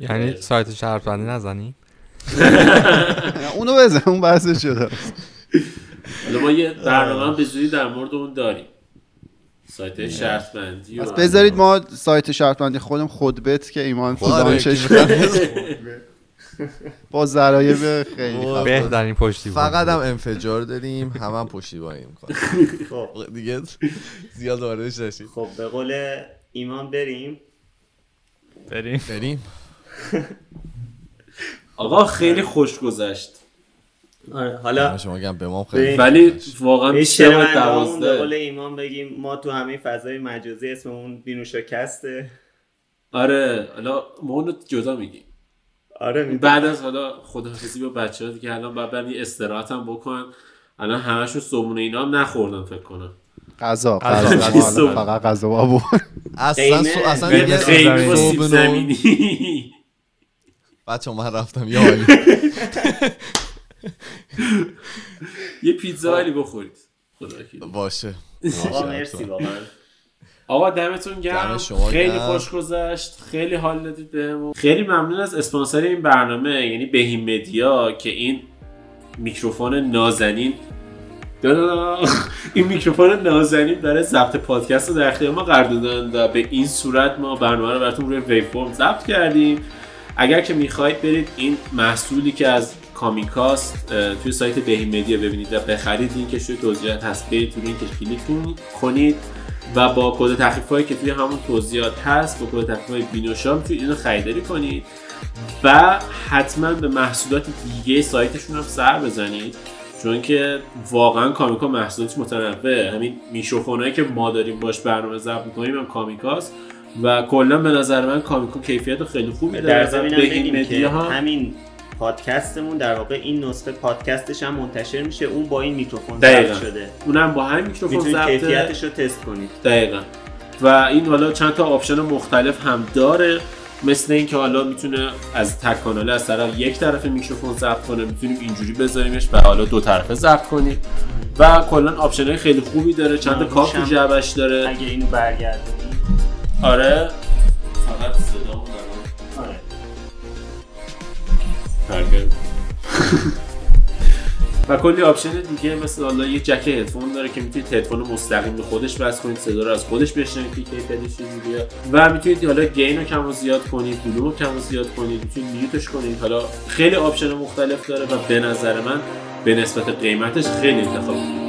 یعنی سایت شرط بندی نزنی؟ *laughs* اونو بزن اون بحث شده حالا ما یه برنامه به زودی در مورد اون داریم. سایت شرط بندی و- پس بذارید ما سایت شرط بندی خودم خودبت که ایمان آره، دانشش *laughs* با ذرایب خیلی خفن. بهترین پشتی فقط هم انفجار داریم هم هم پشتیبانی می‌کنیم *laughs* خب دیگه زیاد واردش نشید. خب به قول ایمان بریم. بریم. بریم. آقا خیلی خوش گذشت. آره حالا شما گم به ما خیلی. ولی واقعا بیشتر شنونده‌هامون به قول دوازده. ایمان بگیم ما تو همه فضای مجازی اسممون بینوشاکسته آره حالا ما اونو جدا میگیم. آره می بعد از حالا خداحافظی با بچه ها دیگه الان باید برن یه استراحت هم بکن. الان همشون صبحونه اینا هم نخوردن فکر کنم. غذا غذا، *laughs* فقط غذا با اصلا اصلا دیگه خیلی با سیب صبح نو- زمینی. بچه من رفتم یا *laughs* *laughs* یه پیتزا ولی بخورید. خدا وکیلی. باشه. آقا مرسی واقعا. آقا دمتون گرم. خیلی. خوش گذشت. خیلی حال دادید بهمون. خیلی ممنون از اسپانسر این برنامه یعنی بهیم مدیا که این میکروفون نازنین. دادا. *laughs* این میکروفون نازنین برای ضبط پادکست رو در اختیار ما قرار دادن و به این صورت ما برنامه رو براتون روی waveform ضبط کردیم. اگر که می‌خواید برید این محصولی که از Comica ست توی سایت بهین مدیا ببینید و بخرید لینکش توی توضیحات هست. برید تو لینکش کلیک کنید و با کد تخفیف هایی که توی همون توضیحات هست با کد تخفیف های بینوشا می‌تونید اینو خریداری کنید و حتما به محصولات دیگه سایتشون هم سر بزنید. چون که واقعا کامیکا محصولاتش متنوعه. همین میکروفونایی که ما داریم باش برنامه ضبط می‌کنیم هم کامیکاست و کلا به نظر من کامیکا کیفیت خیلی خوبی در داره زمین هم که مدیا هم همین پادکستمون در واقع این نسخه پادکستش هم منتشر میشه. اون با این میکروفون. ضبط شده. اونم با همین میکروفون ضبطه کیفیتش رو تست کنید. دقیقا. و این حالا چند تا آپشن مختلف هم داره. مثل اینکه حالا می‌تونه از تک کاناله از طرف یک طرف میکروفون ضبط کنه می‌تونیم اینجوری بذاریمش و حالا دو طرفه ضبط کنیم. و کلا option های خیلی خوبی داره. چند تا کاپ تو. جعبش داره. اگه اینو برگردونی. آره. فقط صدامون و کلی option دیگه مثل حالا یه جک هدفون داره که می‌تونید هدفون مستقیم به خودش وصل کنید صدا رو از خودش بشنوید که کیفیتش چجوریه و می‌تونید حالا gain رو کم و زیاد کنید ولوم رو کم و زیاد کنید می‌تونید mute ش کنید. حالا خیلی option مختلف داره و به نظر من به نسبت قیمتش خیلی انتخاب.